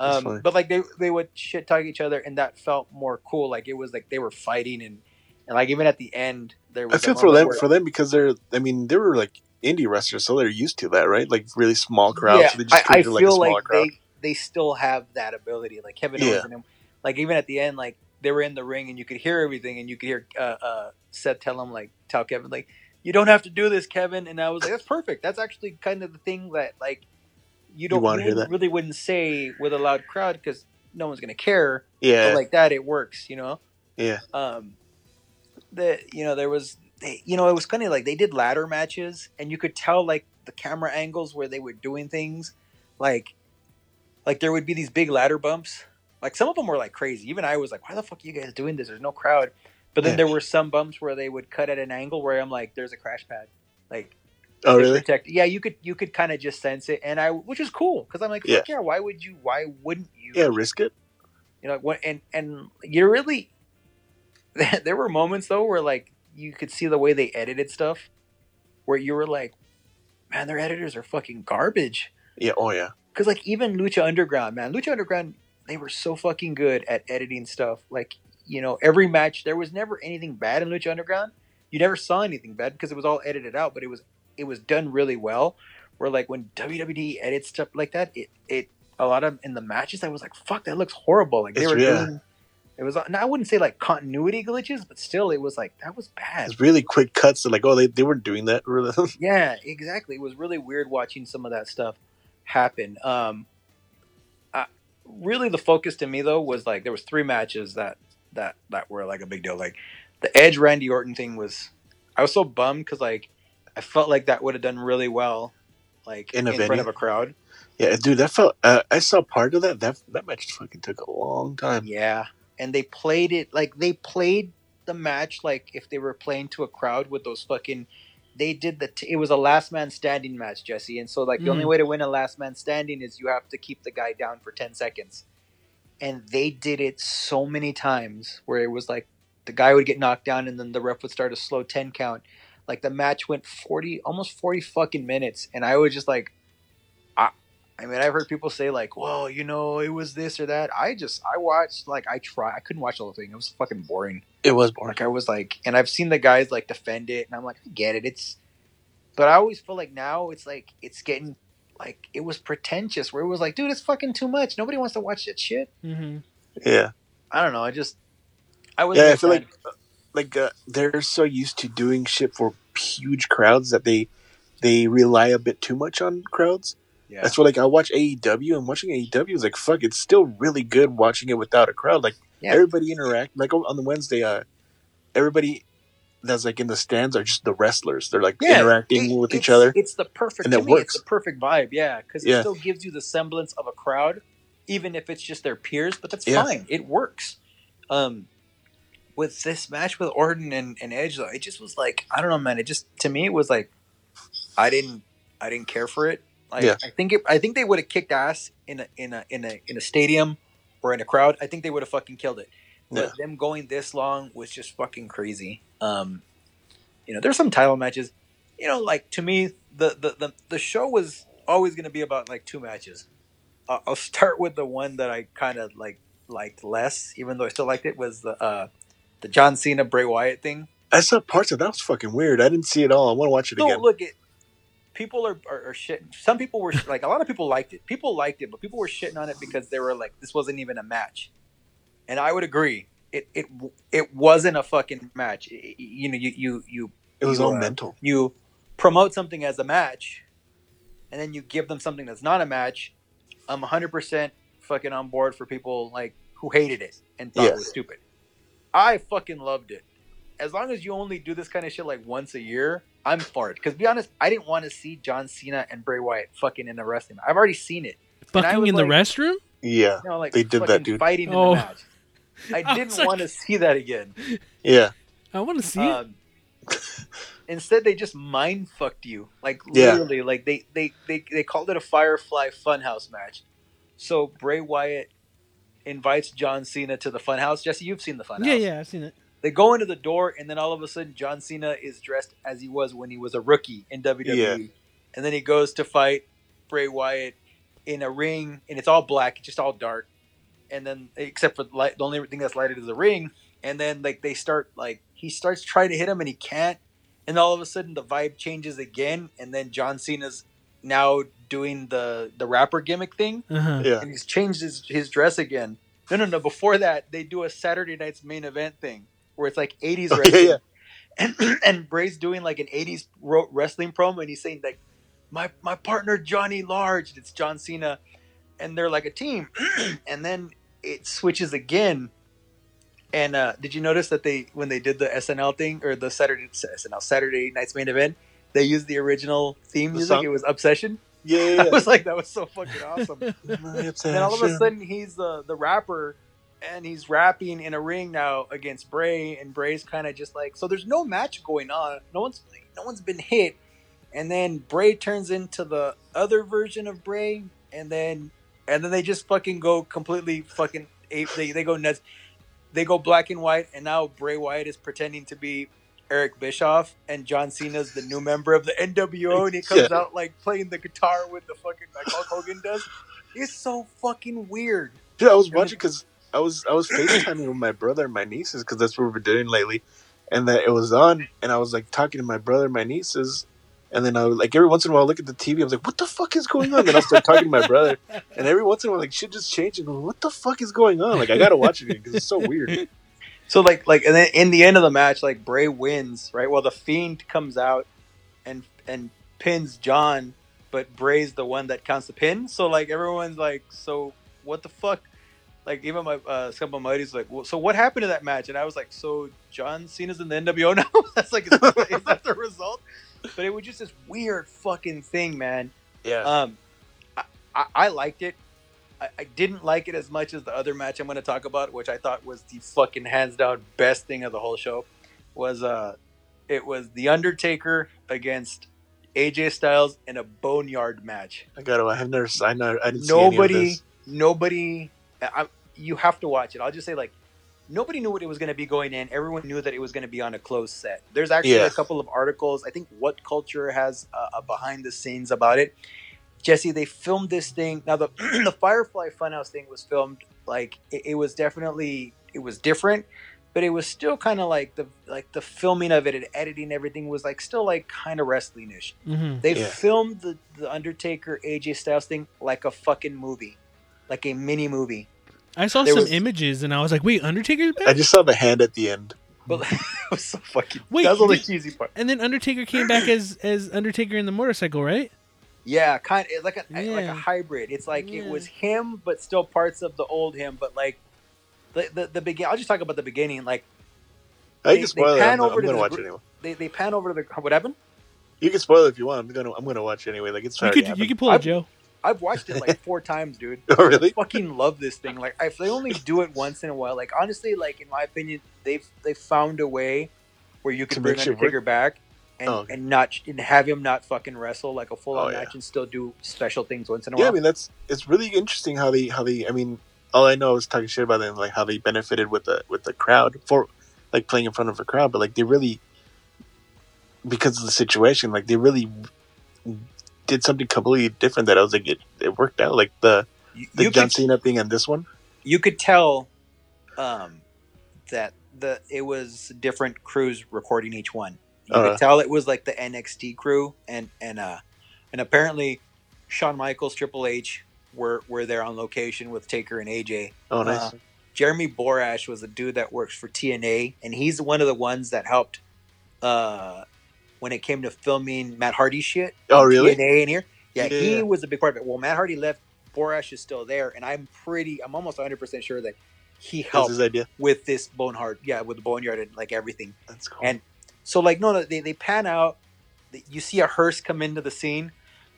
Um, but like they they would shit talk each other and that felt more cool like it was like they were fighting and and like even at the end there I was a feel for them where- for them because they're I mean they were like indie wrestlers, so they're used to that, right? Like really small crowds. Yeah, so they just I, I treat it like a feel like crowd. they they still have that ability. Like Kevin Yeah. And him, like even at the end, like they were in the ring and you could hear everything, and you could hear uh, uh, Seth tell him like tell Kevin like you don't have to do this, Kevin. And I was like, that's perfect. That's actually kind of the thing that like you don't wanna hear that? really wouldn't say with a loud crowd because no one's gonna care. yeah, But like that, it works. You know. yeah, um That you know there was they, you know it was kind of like they did ladder matches and you could tell like the camera angles where they were doing things like like there would be these big ladder bumps like some of them were like crazy even i was like why the fuck are you guys doing this there's no crowd but then Yeah. there were some bumps where they would cut at an angle where i'm like there's a crash pad like Oh really? protect yeah you could you could kind of just sense it and i which is cool because i'm like Yeah. yeah why would you why wouldn't you Yeah, risk it. you know what and and you really there were moments though where like you could see the way they edited stuff where you were like man their editors are fucking garbage. Yeah, oh yeah. because like even lucha underground man lucha underground they were so fucking good at editing stuff. Like you know every match there was never anything bad in lucha underground. You never saw anything bad because it was all edited out but it was it was done really well. Where like when wwe edits stuff like that it it a lot of in the matches i was like fuck that looks horrible. Like they It's- were yeah. doing it was now i wouldn't say like continuity glitches but still it was like that was bad It's really quick cuts to like, oh, they, they weren't doing that. Yeah, exactly. It was really weird watching some of that stuff happen. Um, uh, really, the focus to me though was like there was three matches that that that were like a big deal. Like the Edge Randy Orton thing was, I was so bummed because like I felt like that would have done really well, like In in, a front of a crowd. yeah, dude, that felt. Uh, I saw part of that. That that match fucking took a long time. Yeah, and they played it like they played the match like if they were playing to a crowd with those fucking. They did the. T- it was a last man standing match, Jesse, and so like the only Mm. way to win a last man standing is you have to keep the guy down for ten seconds, and they did it so many times where it was like the guy would get knocked down and then the ref would start a slow ten count. Like the match went forty, almost forty fucking minutes, and I was just like, I, I mean, I've heard people say like, "Well, you know, it was this or that." I just I watched like I try. I couldn't watch the whole thing. It was fucking boring. It was boring. Like I was like, and I've seen the guys like defend it, and I'm like, I get it. It's, but I always feel like now it's like it's getting like it was pretentious. Where it was like, dude, it's fucking too much. Nobody wants to watch that shit. Mm-hmm. Yeah. I don't know. I just I was Yeah, I feel like like uh, they're so used to doing shit for huge crowds that they they rely a bit too much on crowds. Yeah. That's why like I watch AEW and watching AEW is like fuck. It's still really good watching it without a crowd. Like Yeah. everybody interact. Like on the Wednesday, uh, everybody that's like in the stands are just the wrestlers. They're like interacting it- with each other. It's the perfect. And to it me, works. It's the perfect vibe. Yeah, because Yeah. it still gives you the semblance of a crowd, even if it's just their peers. But that's Yeah. fine. It works. Um, with this match with Orton and, and Edge, though, it just was like I don't know, man. It just to me it was like I didn't I didn't care for it. Like Yeah. I think it, I think they would have kicked ass in a in a in a in a stadium or in a crowd. I think they would have fucking killed it. But Yeah. them going this long was just fucking crazy. Um, you know, there's some title matches. You know, like to me, the the the, the show was always going to be about like two matches. Uh, I'll start with the one that I kind of like liked less, even though I still liked it. Was the uh, the John Cena Bray Wyatt thing. I saw parts of that was fucking weird. I didn't see it all. I want to watch it No, again. look it. People are, are, are shit. Some people were like a lot of people liked it. People liked it, but people were shitting on it because they were like, this wasn't even a match. And I would agree. It it it wasn't a fucking match. It- you know, you you you it was you, all uh, mental. you promote something as a match, and then you give them something that's not a match. I'm 100 percent fucking on board for people like who hated it and thought Yeah. it was stupid. I fucking loved it. As long as you only do this kind of shit like once a year, I'm for it. Because be honest, I didn't want to see John Cena and Bray Wyatt fucking in the wrestling. match. I've already seen it. And Fucking was in the restroom? Yeah, You know, like They did that, dude. fighting in Oh. the match. I I didn't like- want to see that again. yeah, I want to see it. Um, instead, they just mind fucked you. Like Yeah. literally, like they, they they they called it a Firefly Funhouse match. So Bray Wyatt invites John Cena to the Funhouse. Jesse, you've seen the Funhouse. Yeah, yeah, I've seen it. They go into the door, and then all of a sudden, John Cena is dressed as he was when he was a rookie in WWE. Yeah. And then he goes to fight Bray Wyatt in a ring, and it's all black, it's just all dark. And then, except for the light, the only thing that's lighted is the ring. And then, like, they start, like, he starts trying to hit him, and he can't. And all of a sudden, the vibe changes again, and then John Cena's now doing the the rapper gimmick thing Uh-huh. yeah. and he's changed his, his dress again. No, no, no. Before that, they do a Saturday night's main event thing where it's like 80s Oh, wrestling. yeah. And, and Bray's doing like an 80s ro- wrestling promo and he's saying, like, my, my partner, Johnny Large. It's John Cena. And they're like a team. and then it switches again. And uh, did you notice that they, when they did the SNL thing or the Saturday SNL Saturday night's main event, they used the original theme The music. song? It was Obsession. Yeah, I yeah, was like, that was so fucking awesome. And all of a sudden, he's the the rapper, and he's rapping in a ring now against Bray, and Bray's kind of just like, so there's no match going on. No one's no one's been hit, and then Bray turns into the other version of Bray, and then and then they just fucking go completely fucking ape. They they go nuts. They go black and white, and now Bray Wyatt is pretending to be Eric Bischoff, and John Cena's the new member of the NWO, and he comes Yeah. out like playing the guitar with the fucking like Hulk Hogan does. It's so fucking weird. Dude, I was watching because I was I was FaceTiming with my brother and my nieces because that's what we've been doing lately, and that it was on, and I was like talking to my brother and my nieces, and then I was like every once in a while I look at the TV, I was like, what the fuck is going on? Then I'll start talking to my brother, and every once in a while like shit just changing. What the fuck is going on? Like I gotta watch it again because it's so weird. So like like and then in the end of the match, like Bray wins, right? Well, the Fiend comes out and and pins John, but Bray's the one that counts the pin. So like everyone's like, so what the fuck? Like even my uh, some of my buddies like, well, so what happened to that match? And I was like, so John Cena's in the NWO now. That's like, is that, is that the result? But it was just this weird fucking thing, man. Yeah, Um, I, I, I liked it. I, I didn't like it as much as the other match I'm going to talk about, which I thought was the fucking hands down best thing of the whole show. Was uh, it was the Undertaker against AJ Styles in a boneyard match. I gotta. I have never. I know. I didn't see any of Nobody, nobody. I, you have to watch it. I'll just say like. Nobody knew what it was going to be going in. Everyone knew that it was going to be on a closed set. There's actually Yeah. a couple of articles. I think WhatCulture has uh, a behind the scenes about it Jesse, they filmed this thing. Now the the Firefly Funhouse thing was filmed like it, it was definitely it was different, but it was still kind of like the like the filming of it and editing everything was like still like kind of wrestling-ish. hmm They Yeah. filmed the the Undertaker AJ Styles thing like a fucking movie, like a mini movie. I saw There some was- images and I was like, wait, Undertaker's back? I just saw the hand at the end. But it was so fucking. Wait, that was all the cheesy part. and then Undertaker came back as as Undertaker in the motorcycle, right? Yeah, kind of like a like a hybrid. It's like it was him, but still parts of the old him. But like the the, the begin. I'll just talk about the beginning. Like I They- can spoil they it. I'm, gonna- over I'm to gonna the watch gr- it anyway. they, they pan over to the what happened. You can spoil it if you want. I'm gonna I'm gonna watch it anyway. Like it's You already could you happened. could pull it, Joe. I've watched it like four times, dude. Oh really? Fucking love this thing. Like if they only do it once in a while. Like honestly, like in my opinion, they've they found a way where you can bring make shit work? Undertaker back. And, Oh, okay. and not and have him not fucking wrestle like a full on Oh, yeah. match and still do special things once in a Yeah, while. Yeah, I mean that's it's really interesting how they how they I mean all I know is talking shit about them like how they benefited with the with the crowd for like playing in front of a crowd, but like they really because of the situation, like they really did something completely different that I was like it, it worked out. Like the you, the you John could- Cena thing and this one. you could tell um, that the it was different crews recording each one. You Uh-huh. could tell it was like the NXT crew and and uh and apparently Shawn Michaels, Triple H were were there on location with Taker and AJ. Oh nice. Uh, Jeremy Borash was a dude that works for TNA, and he's one of the ones that helped uh, when it came to filming Matt Hardy shit. Oh, really? TNA in here, yeah, Yeah, he was a big part of it. Well, Matt Hardy left. Borash is still there, and I'm pretty, I'm almost 100 percent sure that he helped his idea. with this bone Boneyard, yeah, with the Boneyard and like everything. That's cool. And so, like, no, no, they, they pan out. You see a hearse come into the scene,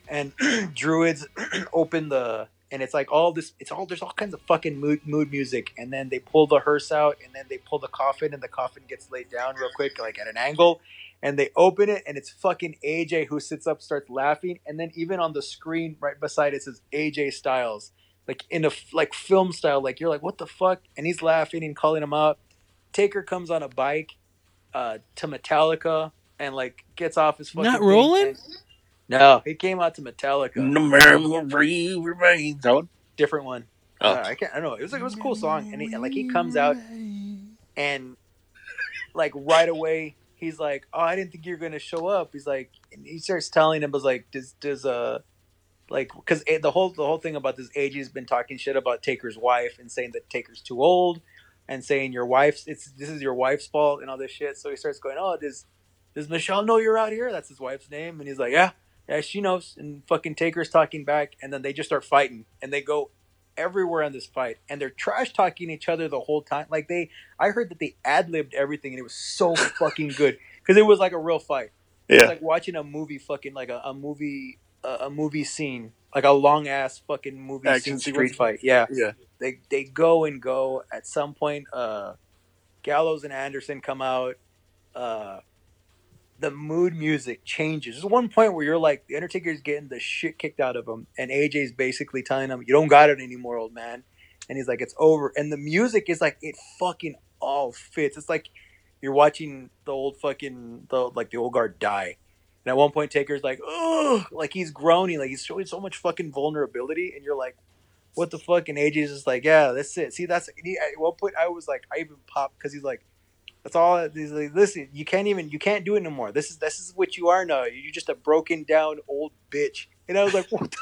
and druids open the, and it's like all this. It's all there's all kinds of fucking mood mood music, and then they pull the hearse out, and then they pull the coffin, and the coffin gets laid down real quick, like at an angle, and they open it, and it's fucking AJ who sits up, starts laughing, and then even on the screen right beside it says AJ Styles, like in a like film style, like you're like what the fuck, and he's laughing and calling him out. Taker comes on a bike uh, to Metallica and like gets off his fucking Not rolling? and- no, he came out to Metallica. No memory remains. That one? Different one. Oh. Uh, I can't. I don't know. It was like it was a cool song, and, he, and like he comes out and like right away he's like, "Oh, I didn't think you were gonna show up." He's like, and he starts telling him, "Was like, does does uh." Like, because the whole the whole thing about this AJ has been talking shit about Taker's wife and saying that Taker's too old, and saying your wife's it's this is your wife's fault and all this shit. So he starts going, "Oh, does does Michelle know you're out here?" That's his wife's name, and he's like, "Yeah, yeah, she knows." And fucking Taker's talking back, and then they just start fighting, and they go everywhere in this fight, and they're trash talking each other the whole time. Like they, I heard that they ad libbed everything, and it was so fucking good because it was like a real fight. It's Yeah. like watching a movie, fucking like a, a movie, a, a movie scene, like a long ass fucking movie Action scene, street fight. Yeah, Yeah. they they go and go. At some point, uh, Gallows and Anderson come out. Uh, the mood music changes. There's one point where you're like, the Undertaker's getting the shit kicked out of him, and AJ's basically telling him, "You don't got it anymore, old man." And he's like, "It's over." And the music is like, it fucking all fits. It's like you're watching the old fucking the like the old guard die. And at one point, Taker's like, "Oh," like he's groaning, like he's showing so much fucking vulnerability, and you're like, "What the fuck?" And AJ's just like, "Yeah, that's it." See, that's at one point I was like, I even popped because he's like, "That's all." He's like, "Listen, you can't even you can't do it no more. This is this is what you are now. You're just a broken down old bitch." And I was like, "What?"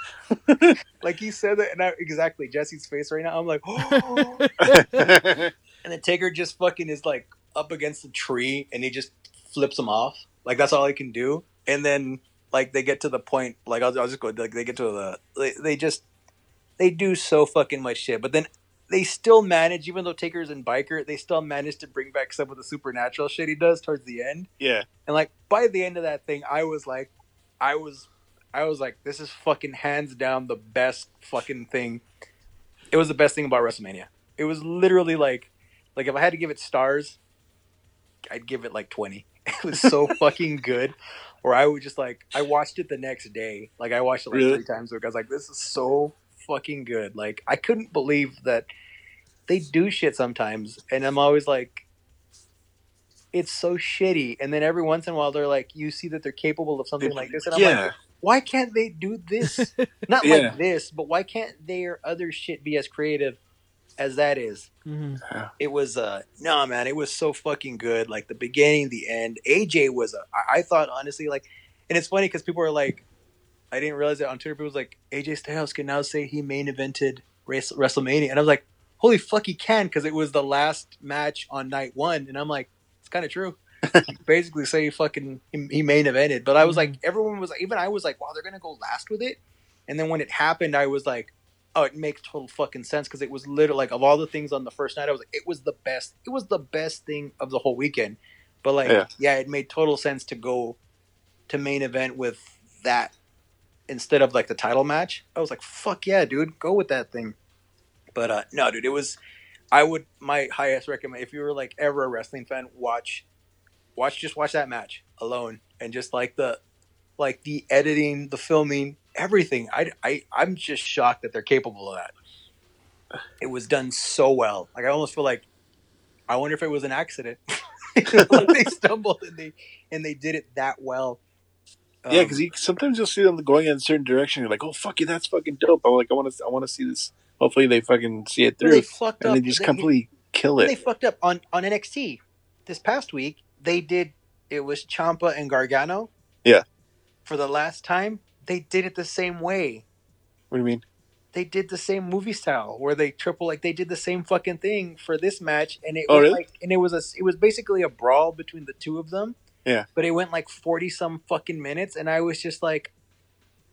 like he said that, and I, exactly Jesse's face right now. I'm like, "Oh." and then Taker just fucking is like up against the tree and he just flips him off. Like that's all he can do. And then like they get to the point, like I'll, I'll just go, like they get to the, they, they just, they do so fucking much shit. But then they still manage, even though Taker's in biker, they still manage to bring back some of the supernatural shit he does towards the end. yeah. And like by the end of that thing, I was like, I was, I was like, this is fucking hands down the best fucking thing. It was the best thing about WrestleMania. It was literally like, like if I had to give it stars, I'd give it like twenty. It was so fucking good. Or I would just like, I watched it the next day. Like I watched it like Really? three times. Because I was like, this is so fucking good. Like I couldn't believe that they do shit sometimes, and I'm always like, it's so shitty. And then every once in a while, they're like, you see that they're capable of something like this, and I'm yeah. like, why can't they do this? Not Yeah. like this, but why can't their other shit be as creative as that is? Mhm. It was uh no man, it was so fucking good. Like the beginning, the end. AJ was a I, I thought honestly like, and it's funny because people are like, I didn't realize it on Twitter. People was like, AJ Styles can now say he main evented Wres- WrestleMania, and I was like, holy fuck, he can because it was the last match on night one, and I'm like, it's kind of true. Basically, say he fucking he, he main evented, but I was mm-hmm. like, everyone was like, even I was like, wow, they're gonna go last with it, and then when it happened, I was like, oh, it makes total fucking sense because it was literally like of all the things on the first night, I was like, it was the best, it was the best thing of the whole weekend, but like, Yeah. yeah, it made total sense to go to main event with that instead of like the title match. I was like, fuck yeah, dude, go with that thing. But uh no, dude, it was I would my highest recommend if you were like ever a wrestling fan, watch watch just watch that match alone and just like the like the editing, the filming, everything. I I I'm just shocked that they're capable of that. It was done so well. Like I almost feel like I wonder if it was an accident. they stumbled and they and they did it that well. Yeah, Um, because sometimes you'll see them going in a certain direction. You're like, oh fuck you, that's fucking dope. I'm like, I want to, I want to see this. Hopefully, they fucking see it through. they fucked and up. they just They- completely kill it. They fucked up on on NXT this past week. They did it was Ciampa and Gargano. Yeah. For the last time, they did it the same way. What do you mean? They did the same movie style where they triple like they did the same fucking thing for this match, and it Oh, was really? like and it was a it was basically a brawl between the two of them. Yeah. But it went like forty some fucking minutes, and I was just like,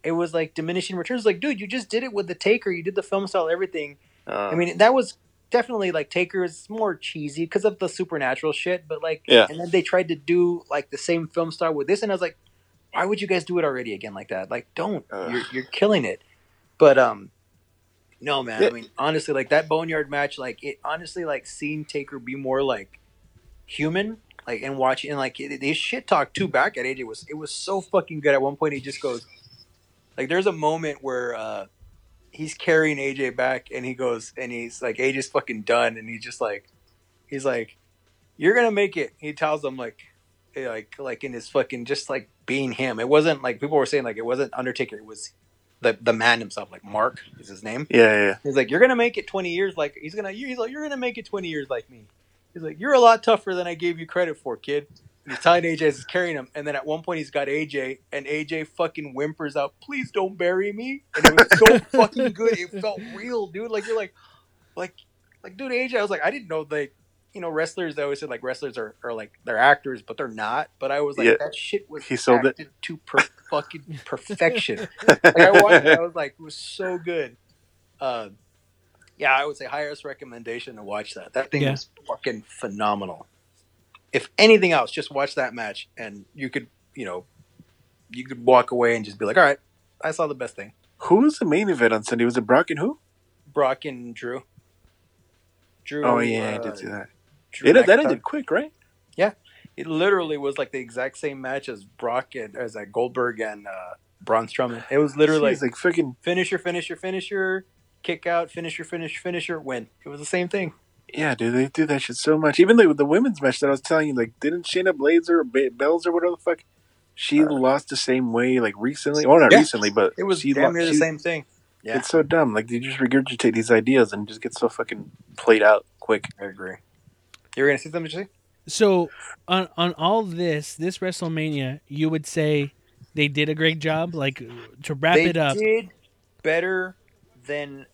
it was like diminishing returns. Like, dude, you just did it with the Taker. You did the film style, everything. Uh, I mean, that was definitely like Taker is more cheesy because of the supernatural shit, but like, Yeah. And then they tried to do like the same film style with this, and I was like, why would you guys do it already again like that? Like, don't. Ugh. You're you're killing it. But um, no man. Yeah. I mean, honestly, like that boneyard match, like it honestly like seeing Taker be more like human. Like and watching and like they shit talk too back at AJ was it was so fucking good. At one point, he just goes, like, there's a moment where uh, he's carrying AJ back and he goes and he's like AJ's fucking done and he's just like he's like you're gonna make it. He tells him like eh, like like in his fucking just like being him. It wasn't like people were saying like it wasn't Undertaker. It was the the man himself like Mark is his name. Yeah, yeah, yeah. he's like you're gonna make it 20 years like he's gonna he's like you're gonna make it 20 years like me he's like you're a lot tougher than I gave you credit for kid. And he's telling AJ as he's carrying him. And then at one point he's got AJ and AJ fucking whimpers out please don't bury me. And it was so fucking good. It felt real dude. Like you're like like like dude AJ I was like I didn't know like, you know wrestlers they always say like wrestlers are, are like they're actors but they're not. But I was like Yeah. that shit was He sold it. to per- fucking perfection. Like I watched it I was like it was so good. Uh, yeah I would say highest recommendation to watch that that thing Yeah. was fucking phenomenal if anything else just watch that match and you could you know you could walk away and just be like all right I saw the best thing Who was the main event on Sunday? Was it Brock and who? Brock and Drew Drew Oh yeah, I uh, did see that. Drew It, that McIntyre. ended quick, right? Yeah, it literally was like the exact same match as Brock and as like Goldberg and uh, Braun Strowman. It was literally Jeez, like freaking finisher, finisher, finisher, kick out, finisher, finish, finisher, win. It was the same thing. yeah, dude. They do that shit so much. Even the the women's match that I was telling you, like, didn't Shayna Blades or Ba- Bells or whatever the fuck? She lost the same way, like recently. Well, not Uh, Yeah. recently, but It was she damn lo- near the she- same thing. Yeah, It's so dumb. Like they just regurgitate these ideas and just get so fucking played out quick. I agree. You were gonna say something, Jesse? So on on all this, this WrestleMania, you would say they did a great job. Like to wrap they it up. did better than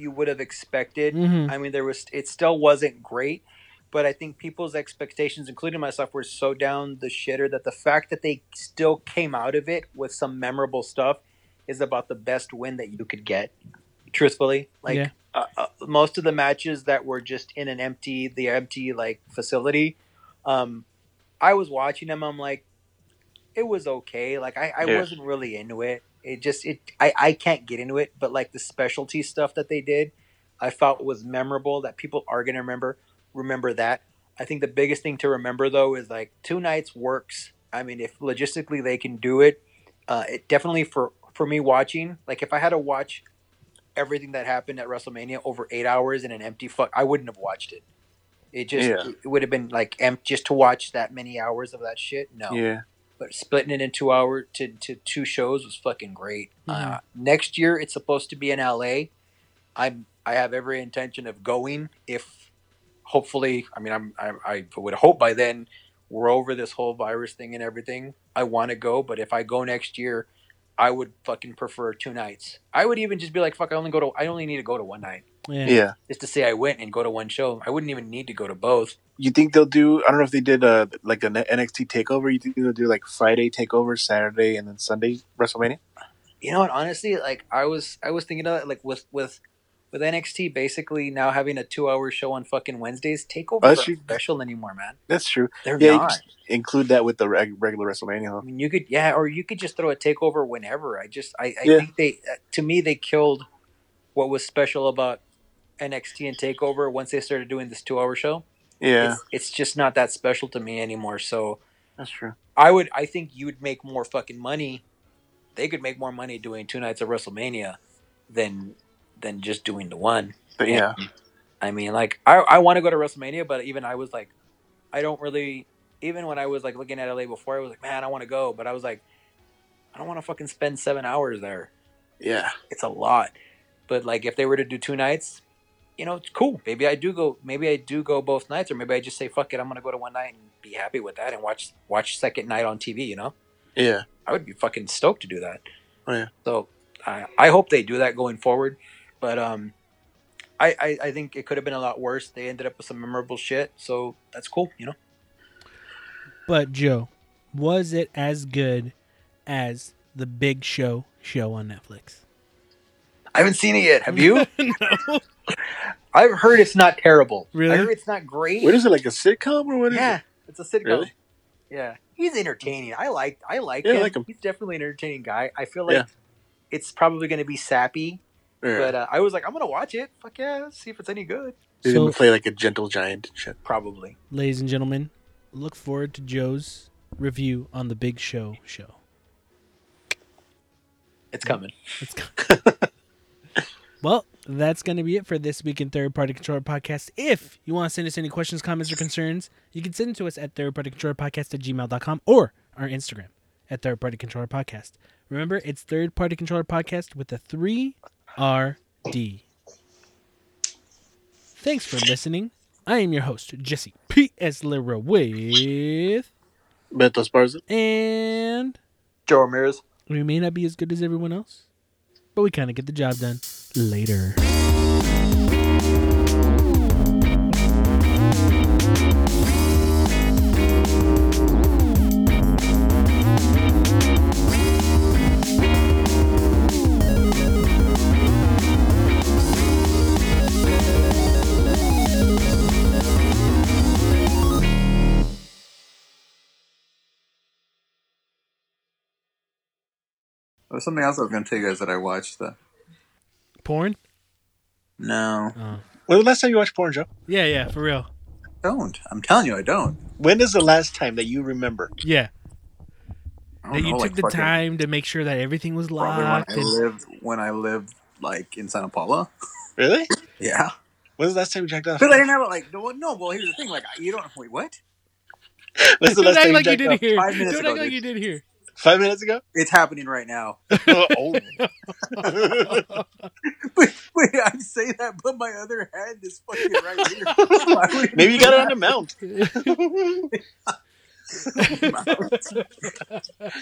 you would have expected. Mhm. I mean, there was it still wasn't great, but I think people's expectations, including myself, were so down the shitter that the fact that they still came out of it with some memorable stuff is about the best win that you could get. Truthfully, like Yeah. uh, uh, most of the matches that were just in an empty, the empty like facility, um, I was watching them. I'm like, it was okay. Like I, I Yeah. wasn't really into it. It just it I, I can't get into it. But like the specialty stuff that they did, I felt was memorable. That people are gonna remember. Remember that. I think the biggest thing to remember though is like two nights works. I mean, if logistically they can do it, uh, it definitely for for me watching. Like if I had to watch everything that happened at WrestleMania over eight hours in an empty fuck, I wouldn't have watched it. It just Yeah. it would have been like empty just to watch that many hours of that shit. No, Yeah, but splitting it in two hour to, to two shows was fucking great. Mhm. Uh, next year it's supposed to be in LA. I'm I have every intention of going if hopefully I mean I'm I, I would hope by then we're over this whole virus thing and everything. I want to go, but if I go next year, I would fucking prefer two nights. I would even just be like, fuck, I only go to I only need to go to one night Yeah. Yeah. just to say I went and go to one show. I wouldn't even need to go to both. You think they'll do? I don't know if they did a like an NXT takeover. You think they'll do like Friday takeover, Saturday, and then Sunday WrestleMania? You know what? Honestly, like I was, I was thinking of it, like with with with NXT basically now having a two-hour show on fucking Wednesdays. Takeover Oh, aren't that's true. special anymore, man. That's true. They're Yeah, not. include that with the reg- regular WrestleMania. I mean, you could, yeah, or you could just throw a takeover whenever. I just, I, I Yeah. think they, uh, to me, they killed what was special about NXT and Takeover once they started doing this two-hour show. Yeah, It's, it's just not that special to me anymore. So that's true. I would, I think you would make more fucking money. They could make more money doing two nights of WrestleMania than than just doing the one. But yeah, I mean, like I, I want to go to WrestleMania, but even I was like, I don't really. Even when I was like looking at LA before, I was like, man, I want to go, but I was like, I don't want to fucking spend seven hours there. yeah, It's a lot. But like, if they were to do two nights, you know, it's cool. Maybe I do go. Maybe I do go both nights, or maybe I just say, fuck it, I'm gonna go to one night and be happy with that, and watch watch second night on TV. You know, yeah. I would be fucking stoked to do that. Oh, yeah. So I I hope they do that going forward, but um. I, I, I think it could have been a lot worse. They ended up with some memorable shit, so that's cool, you know. But Joe, was it as good as the Big Show show on Netflix? I haven't seen it yet. Have you? no. I've heard it's not terrible. Really? I heard it's not great. What is it like a sitcom or what is yeah, it? it's a sitcom. Really? Yeah, he's entertaining. I like I like Yeah, I like him. He's definitely an entertaining guy. I feel like Yeah. it's probably going to be sappy, Yeah. but uh, I was like, I'm gonna watch it. Fuck yeah, see if it's any good. He's So- gonna play like a gentle giant shit. Probably. Ladies and gentlemen, look forward to Joe's review on the Big Show show. It's coming. It's well, that's going to be it for this week in Third Party Controller Podcast. If you want to send us any questions, comments, or concerns, you can send them to us at Third Party Controller Podcast at gmail.com or our Instagram at Third Party Controller Podcast. Remember, it's Third Party Controller Podcast with a 3RD. Thanks for listening. I am your host, Jesse P.S. Lira with. Beto Esparza. And Joe Ramirez. we may not be as good as everyone else, but we kind of get the job done. Later. There was something else I was going to tell you guys that I watched. The... Porn? No, Oh. When was the last time you watched porn, Joe? Yeah, yeah, for real. I don't. I'm telling you, I don't. When is the last time that you remember? Yeah. That you know, took like, the time to make sure that everything was Probably when locked. I and- lived when I lived like in Santa Paula. Really? Yeah, When was the last time you checked off? because I didn't have. Like no, no. Well, here's the thing. Like you don't wait. What? When's the Don't last act time like you you did jacked here. Five minutes Don't ago, act like dude. you did here. Off? Five minutes ago? It's happening right now. oh, Wait, wait, I say that, but my other hand is fucking right here. Maybe you got it on the mount. do that?